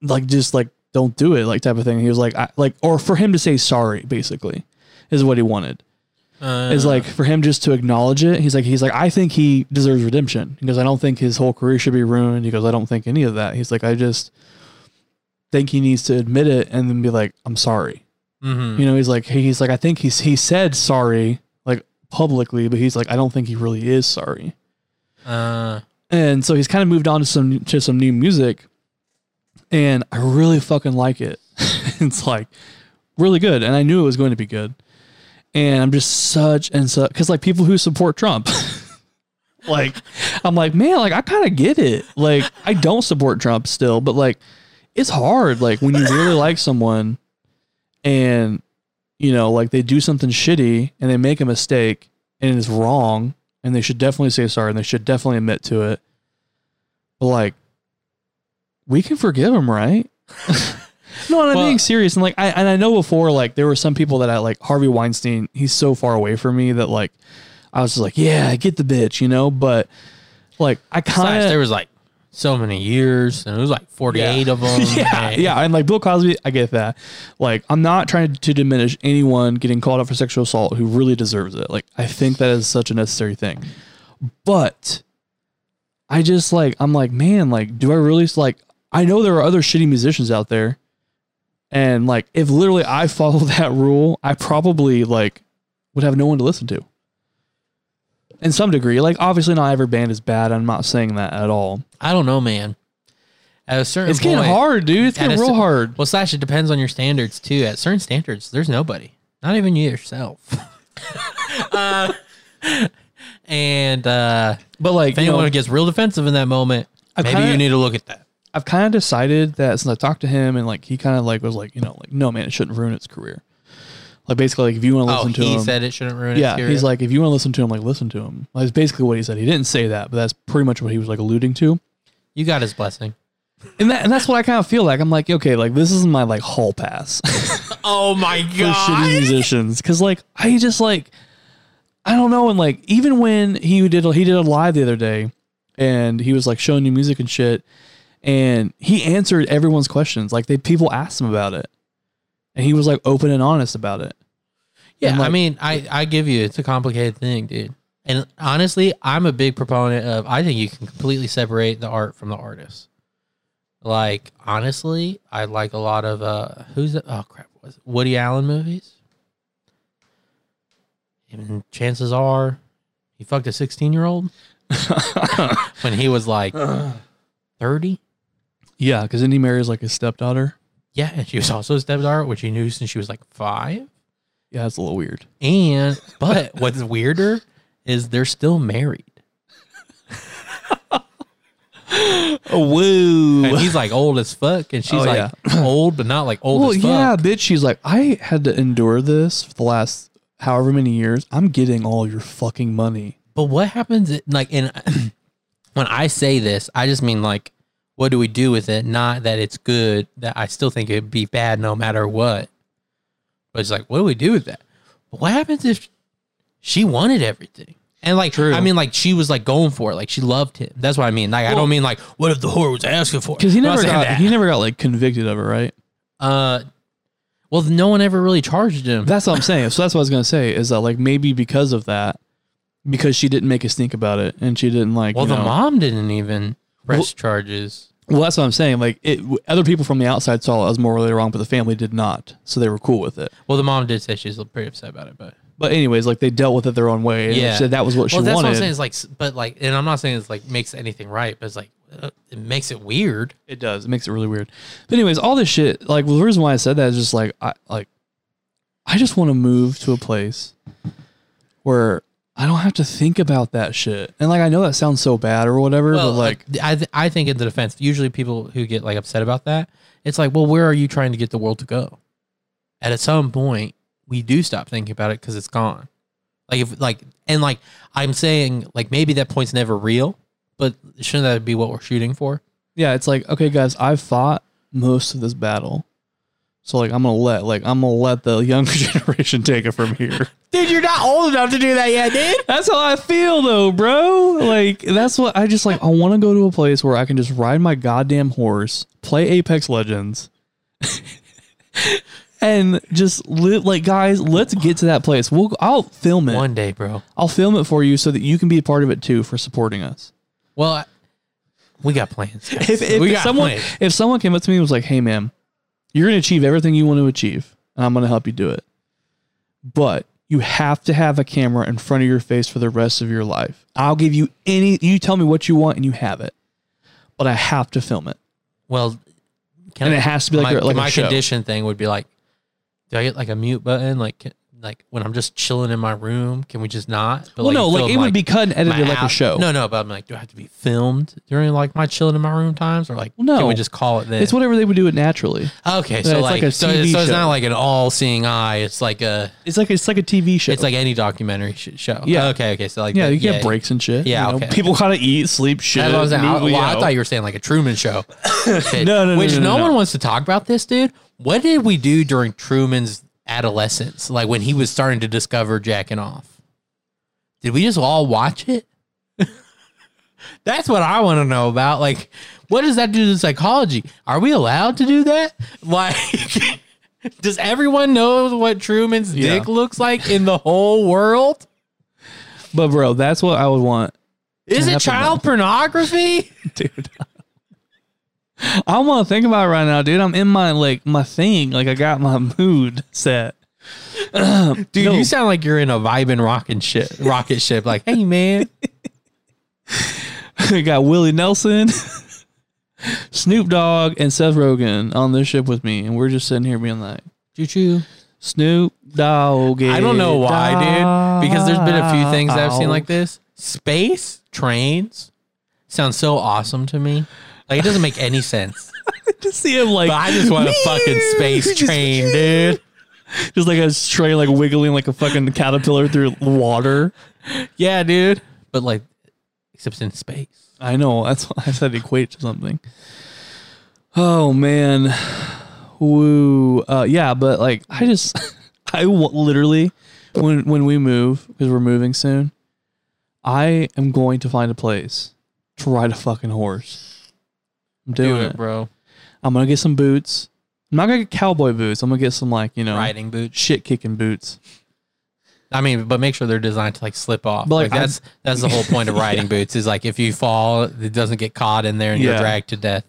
Speaker 3: like, just like, don't do it, like, type of thing. He was like, I, like, or for him to say sorry, basically, is what he wanted.
Speaker 4: Uh,
Speaker 3: Is like for him just to acknowledge it. He's like, he's like, I think he deserves redemption because I don't think his whole career should be ruined. He goes, I don't think any of that. He's like, I just think he needs to admit it and then be like, I'm sorry.
Speaker 4: mhm.
Speaker 3: You know, he's like, he's like, I think he's he said sorry like publicly, but he's like, I don't think he really is sorry.
Speaker 4: Uh,
Speaker 3: And so he's kind of moved on to some to some new music, and I really fucking like it. (laughs) it's like really good, and I knew it was going to be good. And I'm just such and such because like people who support Trump, (laughs) like I'm like man, like I kind of get it. Like I don't support Trump still, but like it's hard. Like when you really like someone, and you know, like they do something shitty and they make a mistake and it's wrong and they should definitely say sorry and they should definitely admit to it. But like, we can forgive them, right? (laughs) no, and I'm
Speaker 4: Well-
Speaker 3: being serious. And like, I and I know before, like there were some people that I like Harvey Weinstein. He's so far away from me that like I was just like, yeah, get the bitch, you know. But like, I kind of there
Speaker 4: was like so many years, and it was like 48 of them. (laughs)
Speaker 3: yeah,
Speaker 4: and-
Speaker 3: yeah, and like Bill Cosby, I get that. Like, I'm not trying to diminish anyone getting called out for sexual assault who really deserves it. Like, I think that is such a necessary thing. But I just like, I'm like, man, like, do I really like? I know there are other shitty musicians out there, and like, if literally I followed (laughs) that rule, I probably like would have no one to listen to. In some degree, like obviously not every band is bad. I'm not saying that at all.
Speaker 4: I don't know, man. At a certain
Speaker 3: It's getting hard, dude. It's getting real
Speaker 4: cer-
Speaker 3: hard.
Speaker 4: Well, slash, it depends on your standards too. At certain standards, there's nobody, not even you yourself. (laughs) uh, and uh,
Speaker 3: But like,
Speaker 4: if
Speaker 3: you know,
Speaker 4: anyone gets real defensive in that moment,
Speaker 3: I've
Speaker 4: maybe
Speaker 3: kinda-
Speaker 4: you need to look at that.
Speaker 3: I've kind of decided that since I talked to him and like he kind of like was like, you know, like no man, it shouldn't ruin its career. Like basically, like if you want to
Speaker 4: Oh,
Speaker 3: listen to
Speaker 4: he
Speaker 3: him, he
Speaker 4: said it shouldn't ruin.
Speaker 3: yeah, he's like if you want to listen to him, like listen to him. Like, that's basically what he said. He didn't say that, but that's pretty much what he was like alluding to.
Speaker 4: you got his blessing.
Speaker 3: And that and that's what I kind of feel like. I'm like, okay, like this is my like hall pass (laughs)
Speaker 4: Oh my god,
Speaker 3: for shitty musicians because like I just like I don't know, and like even when he did he did a live the other day, and he was like showing you music and shit, and he answered everyone's questions. Like they people asked him about it, and he was like open and honest about it.
Speaker 4: Yeah,
Speaker 3: And,
Speaker 4: I mean, I I give you it's a complicated thing, dude. And honestly, I'm a big proponent of I think you can completely separate the art from the artist. Like honestly, I like a lot of uh who's it? Oh crap, was it? Woody Allen movies. And chances are he fucked a 16 year old (laughs) when he was like (laughs) 30.
Speaker 3: Yeah, because then he marries like his stepdaughter.
Speaker 4: Yeah, and she was also his stepdaughter, which he knew since she was like five.
Speaker 3: Yeah, that's a little weird.
Speaker 4: And but (laughs) what's weirder is they're still married. (laughs)
Speaker 3: Oh woo!
Speaker 4: And he's like old as fuck, and she's
Speaker 3: Oh,
Speaker 4: like (clears throat) old, but not like old
Speaker 3: well,
Speaker 4: as fuck.
Speaker 3: yeah, bitch. She's like, I had to endure this for the last however many years. I'm getting all your fucking money.
Speaker 4: But what happens? i- Like, and (clears throat) when I say this, I just mean like, what do we do with it? Not that it's good. That I still think it'd be bad no matter what. But it's like, what do we do with that? But what happens if she wanted everything? And like,
Speaker 3: True.
Speaker 4: I mean, like she was like going for it. Like she loved him. That's what I mean. Like, I don't mean like, what if the whore was asking for? it?
Speaker 3: Because he never got
Speaker 4: that.
Speaker 3: he never got like convicted of it, right?
Speaker 4: Uh, well, no one ever really charged him.
Speaker 3: That's what I'm saying. So that's what I was gonna say is that like maybe because of that, because she didn't make a stink about it and she didn't like.
Speaker 4: well, the
Speaker 3: know-
Speaker 4: mom didn't even press
Speaker 3: Well-
Speaker 4: charges.
Speaker 3: Well, that's what I'm saying. Like it, other people from the outside saw it as morally wrong, but the family did not, so they were cool with it.
Speaker 4: Well, the mom did say she's pretty upset about it, but
Speaker 3: But anyways, like they dealt with it their own way. And
Speaker 4: Yeah.
Speaker 3: said that was what she
Speaker 4: well, that's
Speaker 3: wanted.
Speaker 4: what I'm saying. Is like, but like, and I'm not saying it's like makes anything right, but it's like uh, it makes it weird.
Speaker 3: It does. It makes it really weird. But anyways, all this shit, like well, the reason why I said that is just like I like I just want to move to a place where I don't have to think about that shit. And like I know that sounds so bad or whatever,
Speaker 4: Well,
Speaker 3: but like
Speaker 4: I th- I think in the defense, usually people who get like upset about that, it's like, well, where are you trying to get the world to go? And at some point, we do stop thinking about it because it's gone. Like if like and like I'm saying, like maybe that point's never real, but shouldn't that be what we're shooting for?
Speaker 3: yeah, it's like okay guys, I've fought most of this battle. So like I'm gonna let like I'm gonna let the younger (laughs) generation take it from here.
Speaker 4: Dude, you're not old enough to do that yet, dude. (laughs)
Speaker 3: That's how I feel though, bro. Like that's what I just like I want to go to a place where I can just ride my goddamn horse, play Apex Legends. (laughs) and just live like guys, let's get to that place. We'll I'll film it.
Speaker 4: One day, bro.
Speaker 3: I'll film it for you so that you can be a part of it too for supporting us.
Speaker 4: Well, I- we got plans. guys.
Speaker 3: If, if
Speaker 4: we got
Speaker 3: someone
Speaker 4: plans.
Speaker 3: if someone came up to me and was like, "Hey man, you're going to achieve everything you want to achieve, and I'm going to help you do it." But you have to have a camera in front of your face for the rest of your life. I'll give you any you tell me what you want and you have it. But I have to film it.
Speaker 4: Well, can
Speaker 3: And
Speaker 4: I-
Speaker 3: it has to be like
Speaker 4: my,
Speaker 3: a- like
Speaker 4: my condition thing would be like, do I get like a mute button? Like, like when I'm just chilling in my room, can we just not? But,
Speaker 3: well, no, like it would be cut and edited like a show.
Speaker 4: No, no, but I'm like, do I have to be filmed during like my chilling in my room times, or like,
Speaker 3: Well, no.
Speaker 4: can we just call it then?
Speaker 3: it's whatever they would do it naturally.
Speaker 4: okay,
Speaker 3: Yeah,
Speaker 4: so
Speaker 3: it's
Speaker 4: like,
Speaker 3: like a
Speaker 4: so, so it's not like an all-seeing eye. It's like a,
Speaker 3: It's like it's like a TV show.
Speaker 4: it's like any documentary sh- show.
Speaker 3: Yeah.
Speaker 4: Okay. Okay. So like,
Speaker 3: yeah,
Speaker 4: that-
Speaker 3: you get breaks and shit.
Speaker 4: Yeah,
Speaker 3: you know?
Speaker 4: okay.
Speaker 3: People gotta eat, sleep, shit.
Speaker 4: I was saying. I, well, I thought you were saying like a Truman Show. (laughs)
Speaker 3: No, no, no,
Speaker 4: Which
Speaker 3: no,
Speaker 4: no,
Speaker 3: no, no.
Speaker 4: one wants to talk about this, dude. What did we do during Truman's adolescence? Like when he was starting to discover jacking off. Did we just all watch it? (laughs) That's what I want to know about. Like, what does that do to psychology? Are we allowed to do that? (laughs) Like, (laughs) does everyone know what Truman's
Speaker 3: Yeah.
Speaker 4: dick looks like in the whole world?
Speaker 3: But bro, that's what I would want,
Speaker 4: Is it child pornography?
Speaker 3: dude. I want to think about it right now, dude. I'm in my like my thing. Like I got my mood set. (clears throat)
Speaker 4: Dude,
Speaker 3: No.
Speaker 4: you sound like you're in a vibing rocket ship. Rocket ship, like, hey man,
Speaker 3: I (laughs) (laughs) got Willie Nelson, (laughs) Snoop Dogg, and Seth Rogen on this ship with me, and we're just sitting here being like,
Speaker 4: choo choo.
Speaker 3: Snoop Dogg.
Speaker 4: I don't know why, dude. Because there's been a few things I've seen like
Speaker 3: this.
Speaker 4: Space trains sounds so awesome to me. Like it doesn't make any sense. (laughs)
Speaker 3: to see him like
Speaker 4: But I just want a fucking (laughs) space train, dude. (laughs)
Speaker 3: just like a train like wiggling like a fucking caterpillar through water.
Speaker 4: Yeah, dude. But like, except in space.
Speaker 3: I know. That's why I said equate to something. Oh man, woo. Uh, yeah, but like I just, I w- literally when when we move because we're moving soon, I am going to find a place to ride a fucking horse. I'm
Speaker 4: Do
Speaker 3: doing
Speaker 4: it,
Speaker 3: it.
Speaker 4: bro.
Speaker 3: I'm gonna get some boots. I'm not gonna get cowboy boots. I'm gonna get some like you know
Speaker 4: Riding boots.
Speaker 3: shit kicking boots.
Speaker 4: I mean, but make sure they're designed to like slip off.
Speaker 3: But,
Speaker 4: like,
Speaker 3: like,
Speaker 4: that's that's the whole point of riding (laughs) boots is like if you fall, it doesn't get caught in there and you're
Speaker 3: Yeah.
Speaker 4: dragged to death.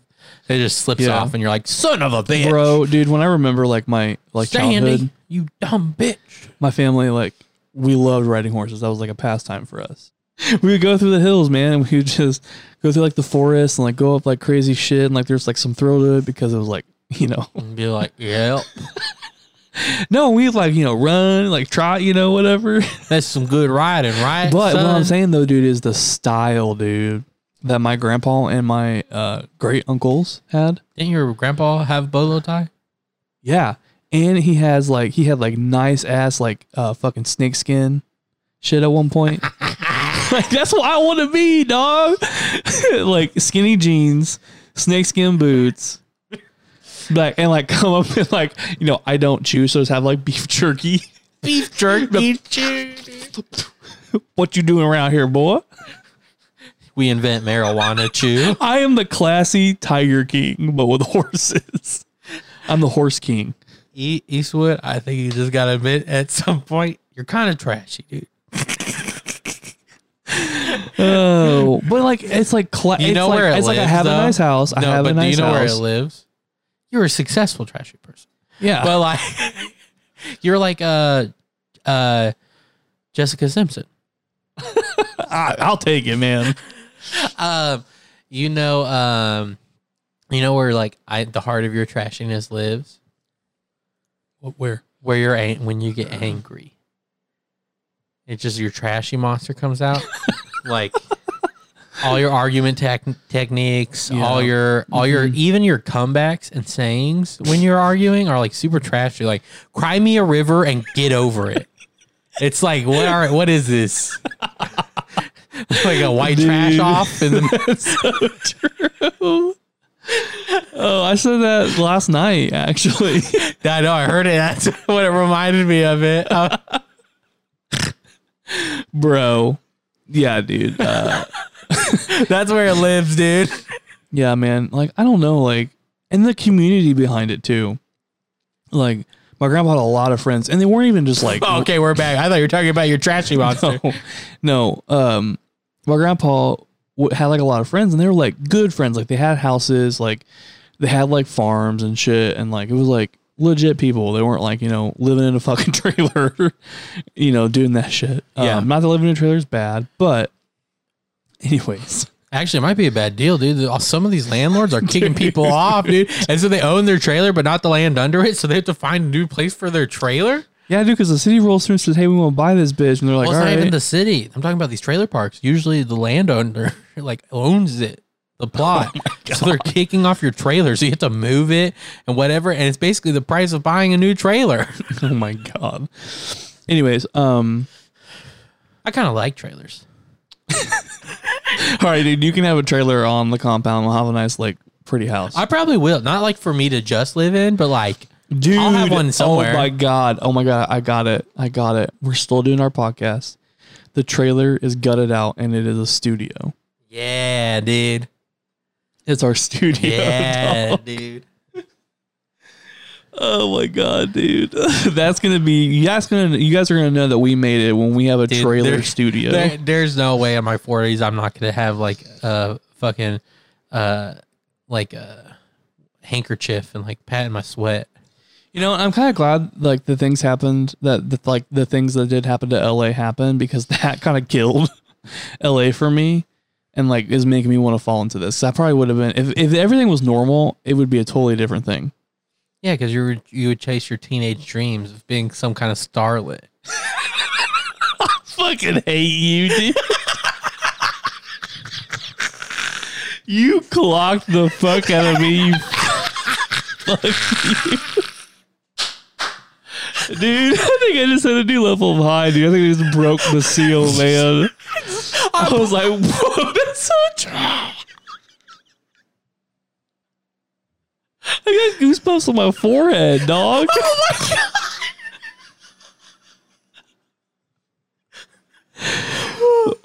Speaker 4: It just slips
Speaker 3: Yeah.
Speaker 4: off and you're like, son of a bitch.
Speaker 3: Bro, dude, when I remember like my like childhood,
Speaker 4: you dumb bitch.
Speaker 3: my family like we loved riding horses. That was like a pastime for us. (laughs) We would go through the hills, man, and we would just go through like the forest and like go up like crazy shit and like there's like some thrill to it because it was like (laughs) you know
Speaker 4: And be like, yep, (laughs)
Speaker 3: no we'd like you know run like trot you know whatever.
Speaker 4: that's some good riding, right?
Speaker 3: But what I'm saying though, dude, is the style, dude, that my grandpa and my uh, great uncles had.
Speaker 4: Didn't your grandpa have bolo tie?
Speaker 3: Yeah. And he has like he had like nice ass like uh fucking snakeskin shit at one point. Like that's what I want to be, dog. (laughs) like skinny jeans, snakeskin boots. Like and like (laughs) come up and like, you know, I don't chew, so just have like beef jerky.
Speaker 4: Beef jerky. (laughs)
Speaker 3: what you doing around here, boy?
Speaker 4: we invent marijuana chew.
Speaker 3: I am the classy Tiger King, but with horses. I'm the horse king.
Speaker 4: E- Eastwood, I think you just gotta admit at some point you're kind of trashy, dude.
Speaker 3: Oh, but like it's like cla-
Speaker 4: You
Speaker 3: it's
Speaker 4: know
Speaker 3: like,
Speaker 4: where it
Speaker 3: it's
Speaker 4: lives,
Speaker 3: like I have
Speaker 4: though?
Speaker 3: a nice house. I
Speaker 4: no,
Speaker 3: have
Speaker 4: but
Speaker 3: a nice
Speaker 4: do you know
Speaker 3: house.
Speaker 4: where it lives? You're a successful trashy person.
Speaker 3: Yeah,
Speaker 4: But like, (laughs) you're like uh, uh, Jessica Simpson. (laughs)
Speaker 3: I, I'll take it, man.
Speaker 4: Um, you know, um, you know where like I the heart of your trashiness lives,
Speaker 3: Where?
Speaker 4: where you're ang- when you get angry. It's just your trashy monster comes out, (laughs) like all your argument tech techniques,
Speaker 3: Yeah.
Speaker 4: all your all your
Speaker 3: Mhm.
Speaker 4: even your comebacks and sayings when you're arguing are like super trashy. Like, cry me a river and get over it. It's like what are what is this? (laughs) like a white trash off (laughs) in the
Speaker 3: That's so true. Oh, I said that last night, actually. (laughs)
Speaker 4: I know I heard it. That's what it reminded me of it. Uh,
Speaker 3: Bro. Yeah, dude. Uh, (laughs)
Speaker 4: that's where it lives, dude.
Speaker 3: yeah, man. Like, I don't know, like, and the community behind it, too. Like, my grandpa had a lot of friends, and they weren't even just like,
Speaker 4: Oh, okay, we're back. I thought you were talking about your trashy monster.
Speaker 3: no, (laughs) no. Um, my grandpa w- had like a lot of friends, and they were like good friends. Like they had houses, like they had like farms and shit, and like it was like legit people. They weren't like you know living in a fucking (laughs) trailer, you know, doing that shit.
Speaker 4: Yeah.
Speaker 3: Um, not that living in a trailer is bad, but anyways,
Speaker 4: Actually, it might be a bad deal, dude. Some of these landlords are kicking people (laughs) off, dude. And so they own their trailer, but not the land under it. So they have to find a new place for their trailer.
Speaker 3: Yeah, dude, because the city rolls through and says, "Hey, we want to buy this bitch," and they're like,
Speaker 4: well,
Speaker 3: "All
Speaker 4: not even the city. I'm talking about these trailer parks. Usually, the landowner (laughs) like owns it, the plot. (laughs) so they're kicking off your trailer, so you have to move it and whatever. And it's basically the price of buying a new trailer. (laughs)
Speaker 3: oh my god. Anyways, um,
Speaker 4: I kind of like trailers. (laughs)
Speaker 3: all right, dude, you can have a trailer on the compound. We'll have a nice, like, pretty house.
Speaker 4: I probably will. Not like for me to just live in, but like
Speaker 3: Dude,
Speaker 4: I'll have one somewhere.
Speaker 3: Oh my god. Oh my god. I got it. I got it. We're still doing our podcast. The trailer is gutted out and it is a studio.
Speaker 4: yeah, dude.
Speaker 3: It's our studio.
Speaker 4: Yeah,
Speaker 3: dog.
Speaker 4: dude.
Speaker 3: Oh my god, dude. (laughs) That's gonna be you guys gonna you guys are gonna know that we made it when we have a
Speaker 4: Dude,
Speaker 3: trailer
Speaker 4: there-
Speaker 3: studio.
Speaker 4: There, there's no way in my 40s I'm not gonna have like a fucking uh like a handkerchief and like patting my sweat.
Speaker 3: You know, I'm kind of glad like the things happened that the, like the things that did happen to LA happened because (laughs) that kind of killed (laughs) LA for me and like is making me want to fall into this. I probably would have been if if everything was normal, it would be a totally different thing.
Speaker 4: Yeah, because you you would chase your teenage dreams of being some kind of starlet.
Speaker 3: I (laughs) Fucking hate you, dude. you clocked the fuck out of me. You (laughs) fuck you. (laughs) Dude, I think I just hit a new level of high, dude. I think I just broke the seal, (laughs) man. I was like, (laughs) whoa, that's so trash. I got goosebumps on my forehead, dog. Oh my god.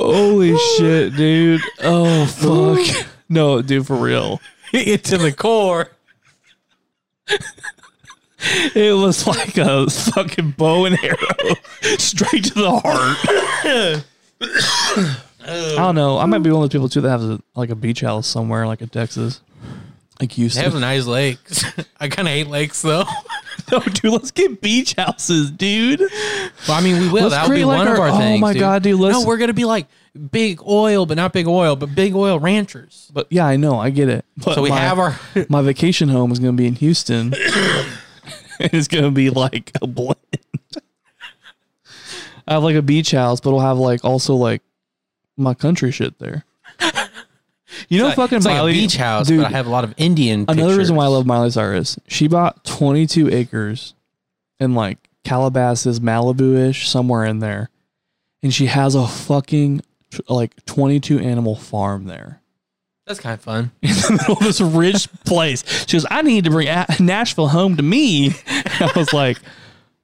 Speaker 3: Holy shit, dude. Oh fuck. No, dude, for real.
Speaker 4: Get to the core.
Speaker 3: It was like a fucking bow and arrow (laughs) straight to the heart. (coughs) I don't know. I might be one of those people too that has a, like a beach house somewhere, like in Texas, like
Speaker 4: They
Speaker 3: Houston.
Speaker 4: have nice lakes. (laughs) I kind of hate lakes though. (laughs)
Speaker 3: no, dude, let's get beach houses, dude.
Speaker 4: Well, I mean, we will.
Speaker 3: Let's
Speaker 4: That'll be
Speaker 3: like,
Speaker 4: one of
Speaker 3: our-
Speaker 4: our
Speaker 3: oh
Speaker 4: things.
Speaker 3: my God, dude, let's-
Speaker 4: no, we're gonna be like big oil, but not big oil, but big oil ranchers.
Speaker 3: But yeah, I know, I get it. But
Speaker 4: So we
Speaker 3: my-
Speaker 4: have our
Speaker 3: my vacation home is going to be in Houston. (coughs) and (laughs) it's going to be like a blend. I have like a beach house, but it'll have like also like my country shit there. You know,
Speaker 4: It's like-
Speaker 3: fucking
Speaker 4: it's like a beach house,
Speaker 3: dude.
Speaker 4: but I have a lot of Indian.
Speaker 3: another reason why I love Miley Cyrus. She bought 22 acres in like Calabasas, Malibu ish, somewhere in there, and she has a fucking like 22 animal farm there.
Speaker 4: That's kind of fun. (laughs)
Speaker 3: in the middle of this rich place. She goes, I need to bring Nashville home to me. (laughs) I was like,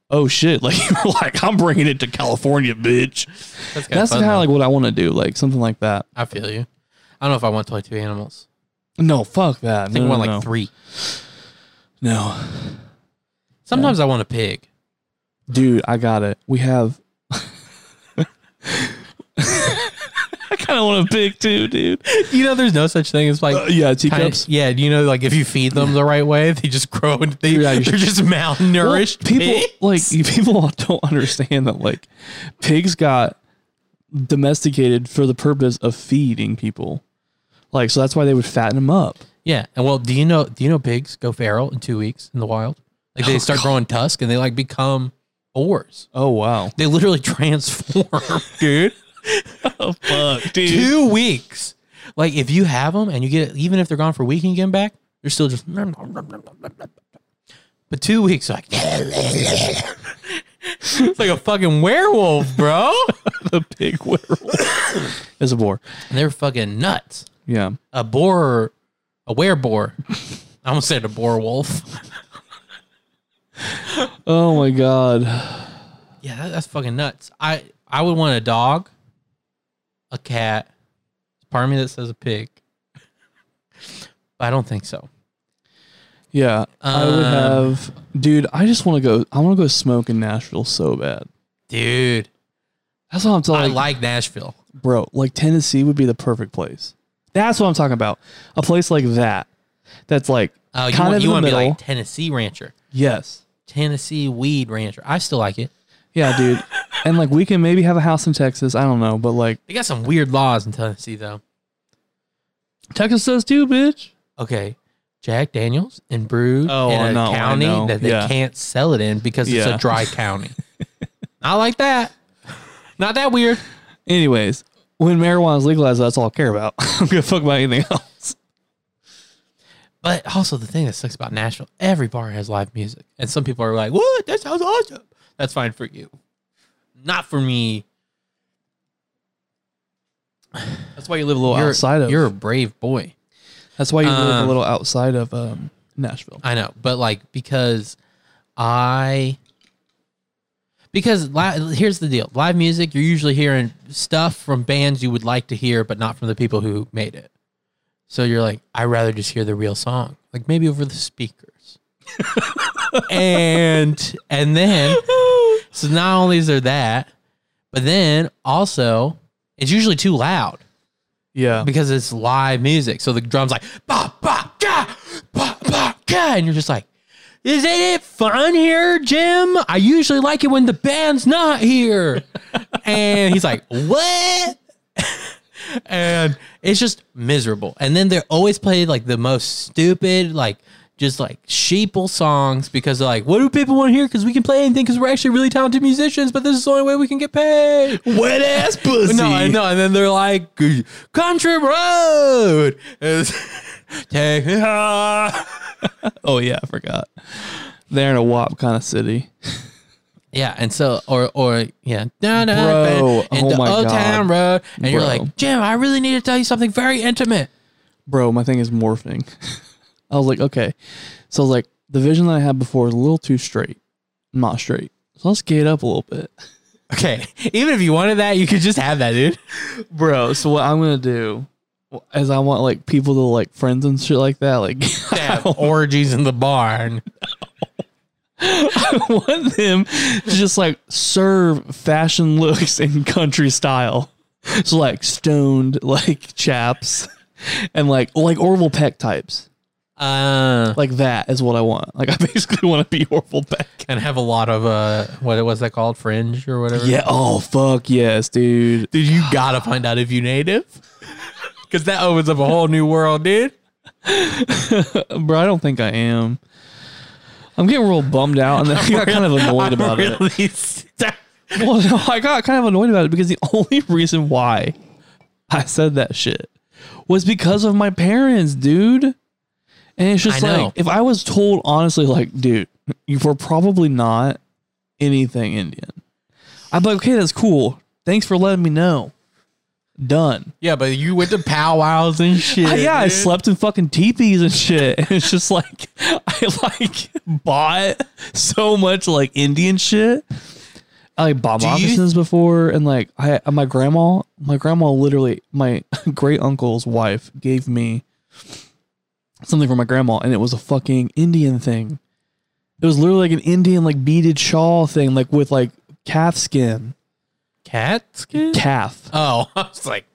Speaker 3: oh shit. Like, (laughs) you were like, I'm bringing it to California, bitch.
Speaker 4: That's kind
Speaker 3: That's
Speaker 4: of
Speaker 3: kind of like what I want to do. Like something like that.
Speaker 4: I feel you. I don't know if I want 22 animals.
Speaker 3: No, fuck that.
Speaker 4: I think
Speaker 3: no,
Speaker 4: I want
Speaker 3: no,
Speaker 4: like
Speaker 3: no.
Speaker 4: three.
Speaker 3: No.
Speaker 4: Sometimes I want a pig.
Speaker 3: Dude, I got it. We have. I kind of want a pig too, dude.
Speaker 4: You know, there's no such thing as like.
Speaker 3: Uh, yeah, teacups.
Speaker 4: yeah, you know, like if you feed them the right way, they just grow and they
Speaker 3: yeah,
Speaker 4: they're just malnourished.
Speaker 3: Well, people
Speaker 4: pigs.
Speaker 3: like (laughs) people don't understand that like pigs got domesticated for the purpose of feeding people. Like so that's why they would fatten them up.
Speaker 4: Yeah, and well, do you know? Do you know pigs go feral in two weeks in the wild? Like they
Speaker 3: Oh,
Speaker 4: start
Speaker 3: God.
Speaker 4: growing tusk and they like become boars.
Speaker 3: Oh wow.
Speaker 4: They literally (laughs) transform, dude. (laughs)
Speaker 3: Oh fuck, dude.
Speaker 4: Two weeks. Like if you have them and you get even if they're gone for a week and you get them back, they're still just. But two weeks, like (laughs) it's like a fucking werewolf, bro. (laughs)
Speaker 3: the pig werewolf. (coughs) is a boar.
Speaker 4: And they're fucking nuts.
Speaker 3: Yeah.
Speaker 4: A boar, a wereboar. I almost said a boar wolf.
Speaker 3: Oh my god.
Speaker 4: Yeah, that, that's fucking nuts. I I would want a dog, a cat. Part of me that says a pig, but I don't think so.
Speaker 3: Yeah. I would
Speaker 4: Um,
Speaker 3: have dude, I just want to go I want to go smoke in Nashville so bad.
Speaker 4: Dude,
Speaker 3: That's what I'm talking about.
Speaker 4: I
Speaker 3: telling
Speaker 4: like Nashville.
Speaker 3: bro, like Tennessee would be the perfect place. That's what I'm talking about. A place like that. That's like
Speaker 4: you
Speaker 3: kind
Speaker 4: want,
Speaker 3: of
Speaker 4: you
Speaker 3: in the
Speaker 4: want to be
Speaker 3: middle.
Speaker 4: like Tennessee rancher,
Speaker 3: yes.
Speaker 4: Tennessee weed rancher. I still like it.
Speaker 3: Yeah, dude. (laughs) and like we can maybe have a house in Texas. I don't know, but like
Speaker 4: They got some weird laws in Tennessee though.
Speaker 3: Texas does too, bitch.
Speaker 4: Okay, Jack Daniels and brew
Speaker 3: Oh,
Speaker 4: in
Speaker 3: I
Speaker 4: a
Speaker 3: know, I
Speaker 4: county
Speaker 3: know.
Speaker 4: that they
Speaker 3: Yeah.
Speaker 4: can't sell it in because it's
Speaker 3: Yeah.
Speaker 4: a dry county. (laughs) I like that. Not that weird.
Speaker 3: Anyways, when marijuana is legalized, that's all I care about. (laughs) I'm gonna fuck about anything else.
Speaker 4: But also the thing that sucks about Nashville, every bar has live music. And some people are like, What? That sounds awesome. That's fine for you. Not for me.
Speaker 3: That's why you live a little
Speaker 4: You're,
Speaker 3: outside of.
Speaker 4: you're a brave boy.
Speaker 3: that's why you live a
Speaker 4: um,
Speaker 3: little outside of um, Nashville.
Speaker 4: I know, but like because I because li- here's the deal: live music, you're usually hearing stuff from bands you would like to hear, but not from the people who made it. So you're like, I'd rather just hear the real song, like maybe over the speakers. (laughs) and and then (laughs) so not only is there that, but then also it's usually too loud
Speaker 3: Yeah.
Speaker 4: because it's live music. So the drums like ba ba ga ba ba ga, and you're just like, isn't it fun here, Jim? I usually like it when the band's not here. (laughs) and he's like, what? (laughs) and it's just miserable. And then they're always played like the most stupid, like just like sheeple songs because they're like, what do people want to hear? Because we can play anything because we're actually really talented musicians, but this is the only way we can get paid.
Speaker 3: Wet ass (laughs) pussy.
Speaker 4: No, I know. And then they're like, country road. (laughs) Take me. (laughs)
Speaker 3: Oh yeah, I forgot. They're in a WAP kind of city.
Speaker 4: Yeah, and so or or yeah, down
Speaker 3: Bro,
Speaker 4: in
Speaker 3: oh
Speaker 4: the
Speaker 3: my
Speaker 4: Old. Town Road, and you're like, Jim, I really need to tell you something very intimate.
Speaker 3: Bro, my thing is morphing. I was like, okay. So I was like, the vision that I had before is a little too straight. Not straight. So let's gate up a little bit. (laughs)
Speaker 4: Okay, even if you wanted that, you could just have that, dude. (laughs)
Speaker 3: Bro, so what I'm gonna do is I want like people to like friends and shit like that. Like (laughs)
Speaker 4: Have orgies in the barn.
Speaker 3: I want them to just like serve fashion looks in country style. So like stoned like chaps and like like Orville Peck types.
Speaker 4: Uh,
Speaker 3: Like that is what I want. Like (laughs) I basically want to be Orville Peck.
Speaker 4: and have a lot of uh, what was that called, fringe or whatever?
Speaker 3: Yeah. Oh fuck yes, dude.
Speaker 4: dude, you gotta find out if you native, (laughs) because that opens up a whole new world, dude. (laughs)
Speaker 3: Bro, I don't think I am. I'm getting real bummed out, and then I got kind of annoyed about it.
Speaker 4: it.
Speaker 3: Well, no, I got kind of annoyed about it because the only reason why I said that shit was because of my parents, dude. And it's just
Speaker 4: I know.
Speaker 3: like if I was told honestly, like, dude, you were probably not anything Indian. I'd be like, okay, that's cool. Thanks for letting me know. Done.
Speaker 4: Yeah, but you went to powwows and shit. (laughs)
Speaker 3: I- yeah, I
Speaker 4: dude.
Speaker 3: slept in fucking teepees and shit. And (laughs) it's just like (laughs) I like bought so much like Indian shit. I like bought
Speaker 4: you-
Speaker 3: moccasins before, and like I uh, my grandma, my grandma literally, my great uncle's wife gave me something for my grandma, and it was a fucking Indian thing. It was literally like an Indian like beaded shawl thing, like with like calf skin,
Speaker 4: cat skin.
Speaker 3: calf,
Speaker 4: Oh, (laughs) I was like,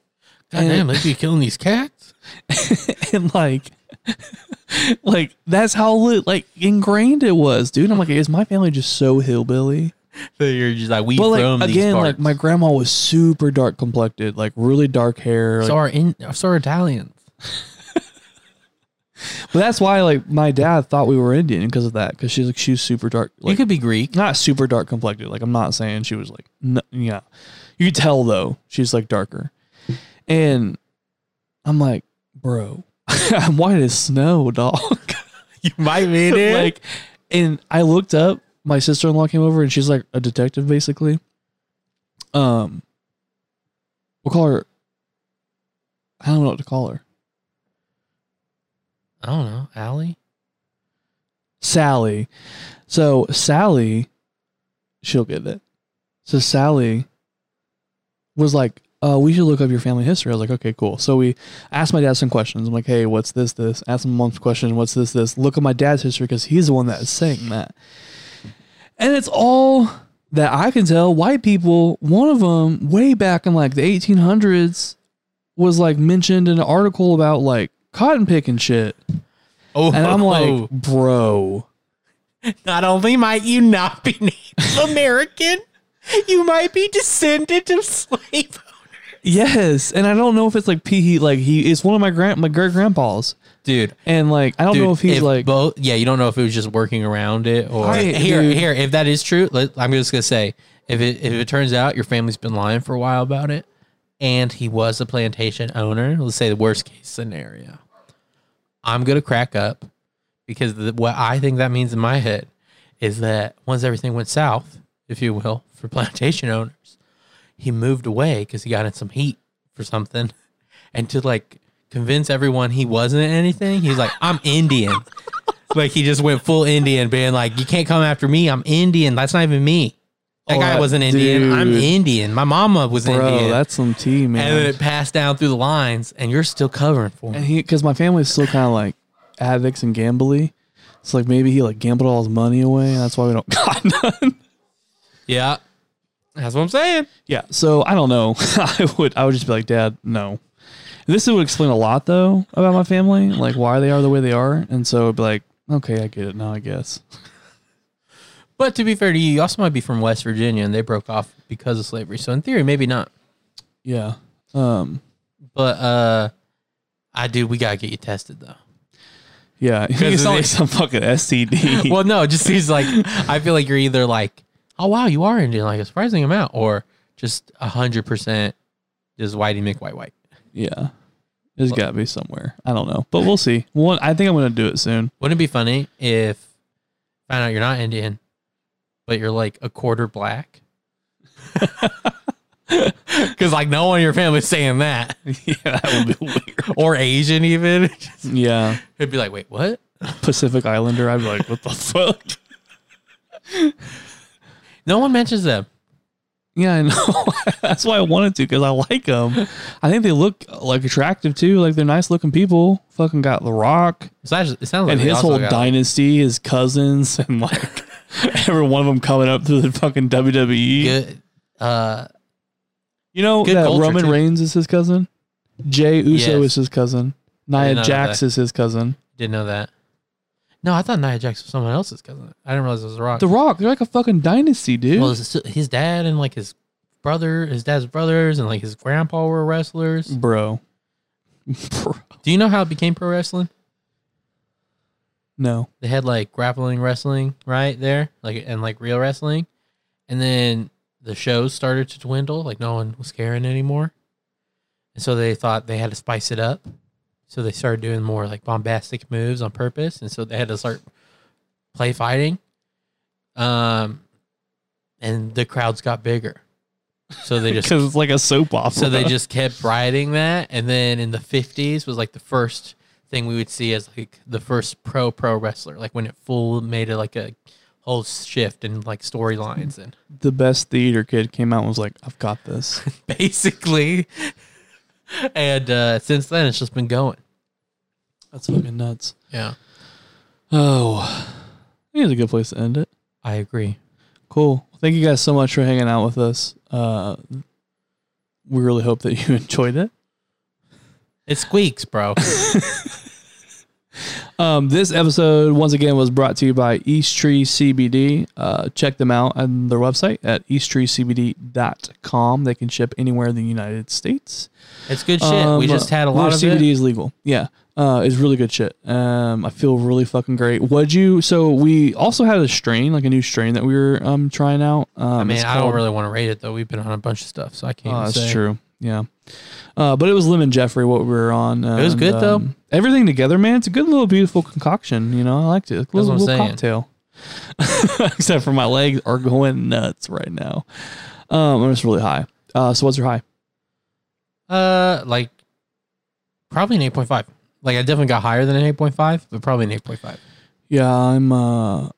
Speaker 4: God
Speaker 3: And-
Speaker 4: damn, they be killing these cats. (laughs)
Speaker 3: and like (laughs) like that's how lit, like ingrained it was dude i'm like is my family just so hillbilly
Speaker 4: So you're just like we
Speaker 3: but like again like my grandma was super dark complected like really dark hair like,
Speaker 4: so are in so are Italians.
Speaker 3: But that's why like my dad thought we were indian because of that because she's like she's super dark
Speaker 4: you could be Greek.
Speaker 3: not super dark complected like i'm not saying she was like no, yeah. You could tell though she's like darker. And i'm like bro (laughs) i'm white as snow dog (laughs)
Speaker 4: You might be dude.
Speaker 3: like and I looked up my sister-in-law came over and she's like a detective basically. Um we'll call her I don't know what to call her
Speaker 4: I don't know, Allie.
Speaker 3: Sally so Sally she'll get it so Sally was like uh, we should look up your family history. I was like, okay, cool. So we asked my dad some questions. I'm like, hey, what's this, this? Ask my mom some questions. What's this, this? Look at my dad's history because he's the one that is saying that. And it's all that I can tell white people. One of them, way back in like the 1800s, was like mentioned in an article about like cotton picking shit.
Speaker 4: Oh,
Speaker 3: And I'm like, oh. bro, (laughs)
Speaker 4: not only might you not be Native American, you might be descendant of slave. Owners.
Speaker 3: Yes. And I don't know if it's like P. He like he. is one of my grand my great grandpas.
Speaker 4: Dude,
Speaker 3: And like I don't
Speaker 4: Dude,
Speaker 3: know if he's like
Speaker 4: both. Yeah, you don't know if it was just working around it or
Speaker 3: I-
Speaker 4: here.
Speaker 3: dude.
Speaker 4: Here, if that is true, let, I'm just gonna say if it if it turns out your family's been lying for a while about it, and he was a plantation owner, let's say the worst case scenario, I'm gonna crack up because the, what I think that means in my head is that once everything went south, if you will, for plantation owners, he moved away because he got in some heat for something, and to like convince everyone he wasn't anything, he's like, "I'm Indian." (laughs) like he just went full Indian, being like, "You can't come after me. I'm Indian. That's not even me. That
Speaker 3: Oh,
Speaker 4: guy
Speaker 3: that
Speaker 4: wasn't Indian. I'm. Indian. My mama was Indian.
Speaker 3: Bro,
Speaker 4: Indian."
Speaker 3: that's some tea, man.
Speaker 4: and then it passed down through the lines, and you're still covering for
Speaker 3: and
Speaker 4: him.
Speaker 3: because my family's still kind of like addicts and gambly. It's like maybe he like gambled all his money away, and that's why we don't (laughs) got none.
Speaker 4: Yeah, that's what I'm saying.
Speaker 3: Yeah, so I don't know. (laughs) I would I would just be like, Dad, no. And this would explain a lot though about my family, like why they are the way they are, and so it'd be like, okay, I get it now, I guess. (laughs)
Speaker 4: But to be fair to you, you also might be from West Virginia, and they broke off because of slavery. So in theory, maybe not.
Speaker 3: Yeah. Um.
Speaker 4: But uh, I do. We gotta get you tested though.
Speaker 3: Yeah. (laughs)
Speaker 4: Because
Speaker 3: It's not
Speaker 4: they-
Speaker 3: like some fucking STD. (laughs)
Speaker 4: well, no, it just seems like I feel like you're either like, oh wow, you are Indian, like a surprising amount, or just a hundred percent just whitey McWhite white. White.
Speaker 3: Yeah. There's got to be somewhere. I don't know, but we'll see. One, I think I'm gonna do it soon.
Speaker 4: Wouldn't it be funny if find out you're not Indian, but you're like a quarter black? (laughs) Because like no one in your family's saying that, (laughs)
Speaker 3: yeah, that would be weird. (laughs)
Speaker 4: or Asian even.
Speaker 3: Yeah.
Speaker 4: It'd be like, wait, what?
Speaker 3: Pacific Islander. I'd be like, what the fuck?
Speaker 4: No one mentions them.
Speaker 3: Yeah, I know. That's why I wanted to because I like them. I think they look like attractive too. Like they're nice looking people. Fucking got The Rock
Speaker 4: It's actually, it sounds like
Speaker 3: and his whole dynasty, his cousins, and like (laughs) every one of them coming up through the fucking WWE.
Speaker 4: good. Uh,
Speaker 3: You know
Speaker 4: Good
Speaker 3: that
Speaker 4: culture,
Speaker 3: Roman
Speaker 4: too.
Speaker 3: Reigns is his cousin. Jey Uso
Speaker 4: Yes.
Speaker 3: is his cousin. Nia
Speaker 4: didn't know
Speaker 3: Jax
Speaker 4: that.
Speaker 3: is his cousin.
Speaker 4: didn't know that. No, I thought Nia Jax was someone else's cousin. I didn't realize it was The Rock.
Speaker 3: The Rock, they're like a fucking dynasty, dude.
Speaker 4: well, his, his dad and like his brother, his dad's brothers, and like his grandpa were wrestlers.
Speaker 3: Bro. Bro.
Speaker 4: Do you know how it became pro wrestling?
Speaker 3: No.
Speaker 4: They had like grappling wrestling right there, like and like real wrestling, and then the shows started to dwindle. Like no one was caring anymore, and so they thought they had to spice it up. So they started doing more like bombastic moves on purpose, and so they had to start play fighting. Um, and the crowds got bigger, so they just (laughs)
Speaker 3: Because it's like a soap opera.
Speaker 4: so they just kept riding that, and then in the fifties was like the first thing we would see as like the first pro pro wrestler, like when it full made it like a whole shift in like storylines and
Speaker 3: the best theater kid came out and was like, I've got this. (laughs)
Speaker 4: basically. And uh, since then, it's just been going.
Speaker 3: That's fucking nuts.
Speaker 4: Yeah,
Speaker 3: Oh, I think it's a good place to end it.
Speaker 4: I agree.
Speaker 3: Cool. Thank you guys so much for hanging out with us. Uh, we really hope that you (laughs) enjoyed it.
Speaker 4: It squeaks, bro. (laughs)
Speaker 3: Um, this episode, once again, was brought to you by East Tree CBD. Uh, check them out on their website at easttreecbd.com. They can ship anywhere in the United States.
Speaker 4: It's good shit. we
Speaker 3: Um,
Speaker 4: just had a lot of
Speaker 3: CBD
Speaker 4: it.
Speaker 3: is legal. Yeah, uh, it's really good shit. Um, I feel really fucking great. What'd you? So we also had a strain, like a new strain that we were um trying out. Um,
Speaker 4: I mean,
Speaker 3: it's
Speaker 4: I don't really want to rate it though. We've been on a bunch of stuff, so I can't.
Speaker 3: Oh,
Speaker 4: even
Speaker 3: that's
Speaker 4: say.
Speaker 3: true. Yeah. Uh, but it was lemon Jeffrey what we were on.
Speaker 4: It was
Speaker 3: and,
Speaker 4: good, though.
Speaker 3: um, Everything together, man. It's a good little beautiful concoction. You know, I liked it. A
Speaker 4: That's what
Speaker 3: little,
Speaker 4: I'm
Speaker 3: little
Speaker 4: saying.
Speaker 3: cocktail. (laughs) Except for my legs are going nuts right now. Um, I'm just really high. Uh, so what's your high?
Speaker 4: Uh, like probably an eight point five. Like I definitely got higher than an eight point five, but probably an eight point five.
Speaker 3: Yeah, I'm uh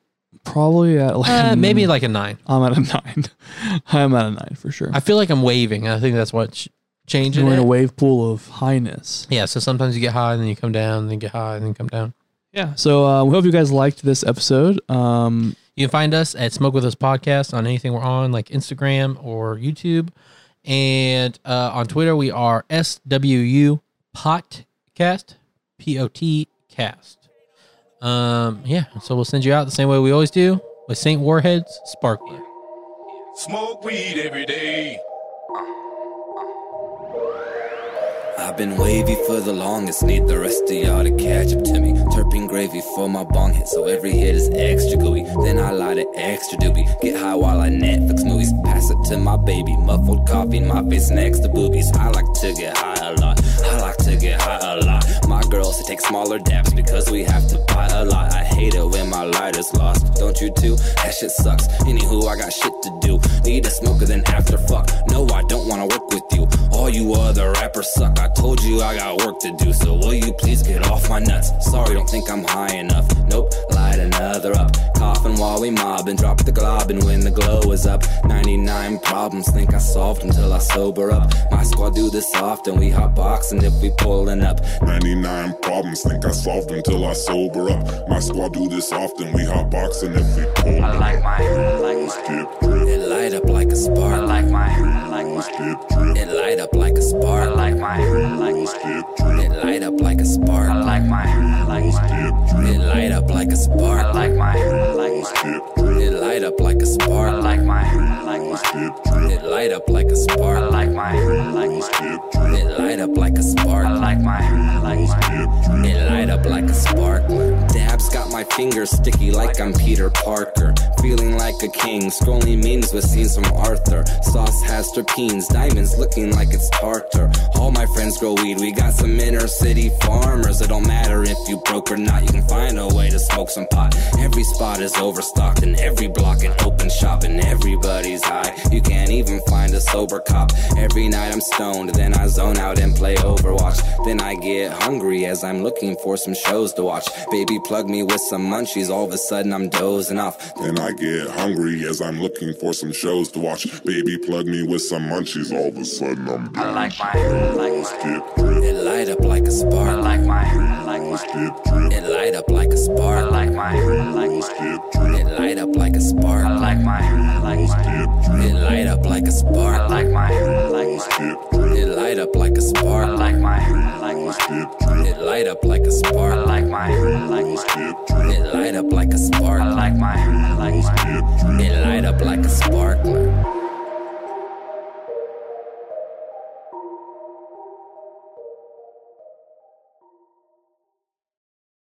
Speaker 3: probably at like
Speaker 4: Uh,
Speaker 3: a-
Speaker 4: maybe like a nine.
Speaker 3: I'm at a (laughs) nine. I'm at a nine for sure.
Speaker 4: I feel like I'm waving. I think that's what's changing
Speaker 3: You're in
Speaker 4: it.
Speaker 3: a wave pool of highness.
Speaker 4: Yeah, so sometimes you get high, and then you come down, and then you get high, and then you come down.
Speaker 3: Yeah. So uh, we hope you guys liked this episode. Um,
Speaker 4: You can find us at Smoke With Us Podcast on anything we're on, like Instagram or YouTube. And uh, on Twitter, we are SWU Podcast, P O T cast. Um, yeah, so we'll send you out the same way we always do with St. Warhead's Sparkler.
Speaker 1: Smoke weed every day.
Speaker 5: I've been wavy for the longest, need the rest of y'all to catch up to me. Turping gravy for my bong hit, so every hit is extra gooey. Then I light it extra doobie. Get high while I Netflix movies. Pass it to my baby, muffled coffee in my face next to boobies. I like to get high a lot. I like to get high a lot. My girls to take smaller dabs because we have to buy a lot. I hate it when my light is lost. Don't you too? That shit sucks. Anywho, I got shit to do. Need a smoker, then after fuck. No, I don't wanna work with you. All you other rappers suck. I told you I got work to do, so will you please get off my nuts? Sorry, don't think I'm high enough. Nope, light another up. Coughing while we mob and drop the glob, and when the glow is up, 99 problems think I solved until I sober up. My squad do this often, we hot boxing if we pulling up.
Speaker 2: 99 problems, think I solved until I sober up. My squad do this often, we hot boxing if we pull
Speaker 5: I like my, I like
Speaker 2: Let's
Speaker 5: my.
Speaker 2: get drip,
Speaker 5: It light up like a spark. I like my, I like my. It light up like a spark. I like my, I like my. It light up like a spark. I like my, I like my. It light up like a spark. I like my, I like my. It light up like a spark. I like my, I like my. It light up like a spark. I like my, I like my. It light up like a spark. I like my, I like my. It light up like a spark. Dabs got my fingers sticky like I'm Peter Parker. Feeling like a king, scrolling memes with scenes from Arthur. Sauce has terpenes, diamonds looking like it's tartar. All my friends grow weed, we got some inner city farmers. It don't matter if you broke or not, you can find a way to smoke some pot. Every spot is overstocked, and every block an open shop, and everybody's high. You can't even find a sober cop. Every night I'm stoned, then I zone out and play Overwatch. Then I get hungry as I'm looking for some shows to watch. Baby, plug me with some munchies, all of a sudden I'm dozing off.
Speaker 2: Then I get hungry as I'm looking for some shows to watch. Baby, plug me with some munchies. All of a sudden, I'm
Speaker 5: I like my, I like my.
Speaker 2: get drip,
Speaker 5: It light up like a spark. I like my, I like my.
Speaker 2: get drip,
Speaker 5: It light up like a spark. I like my, I like my.
Speaker 2: get drip,
Speaker 5: It light up like a spark. I like my, I like my.
Speaker 2: get drip,
Speaker 5: It light up like a spark. I like my, I like my.
Speaker 2: get drip,
Speaker 5: It light up like a spark. I like my, I like my.
Speaker 2: get drip,
Speaker 5: It light up like a spark. I like my, I like my.
Speaker 2: get drip,
Speaker 5: It light up like a spark. I like my, I like my.
Speaker 2: get.
Speaker 5: It light up like a sparkler.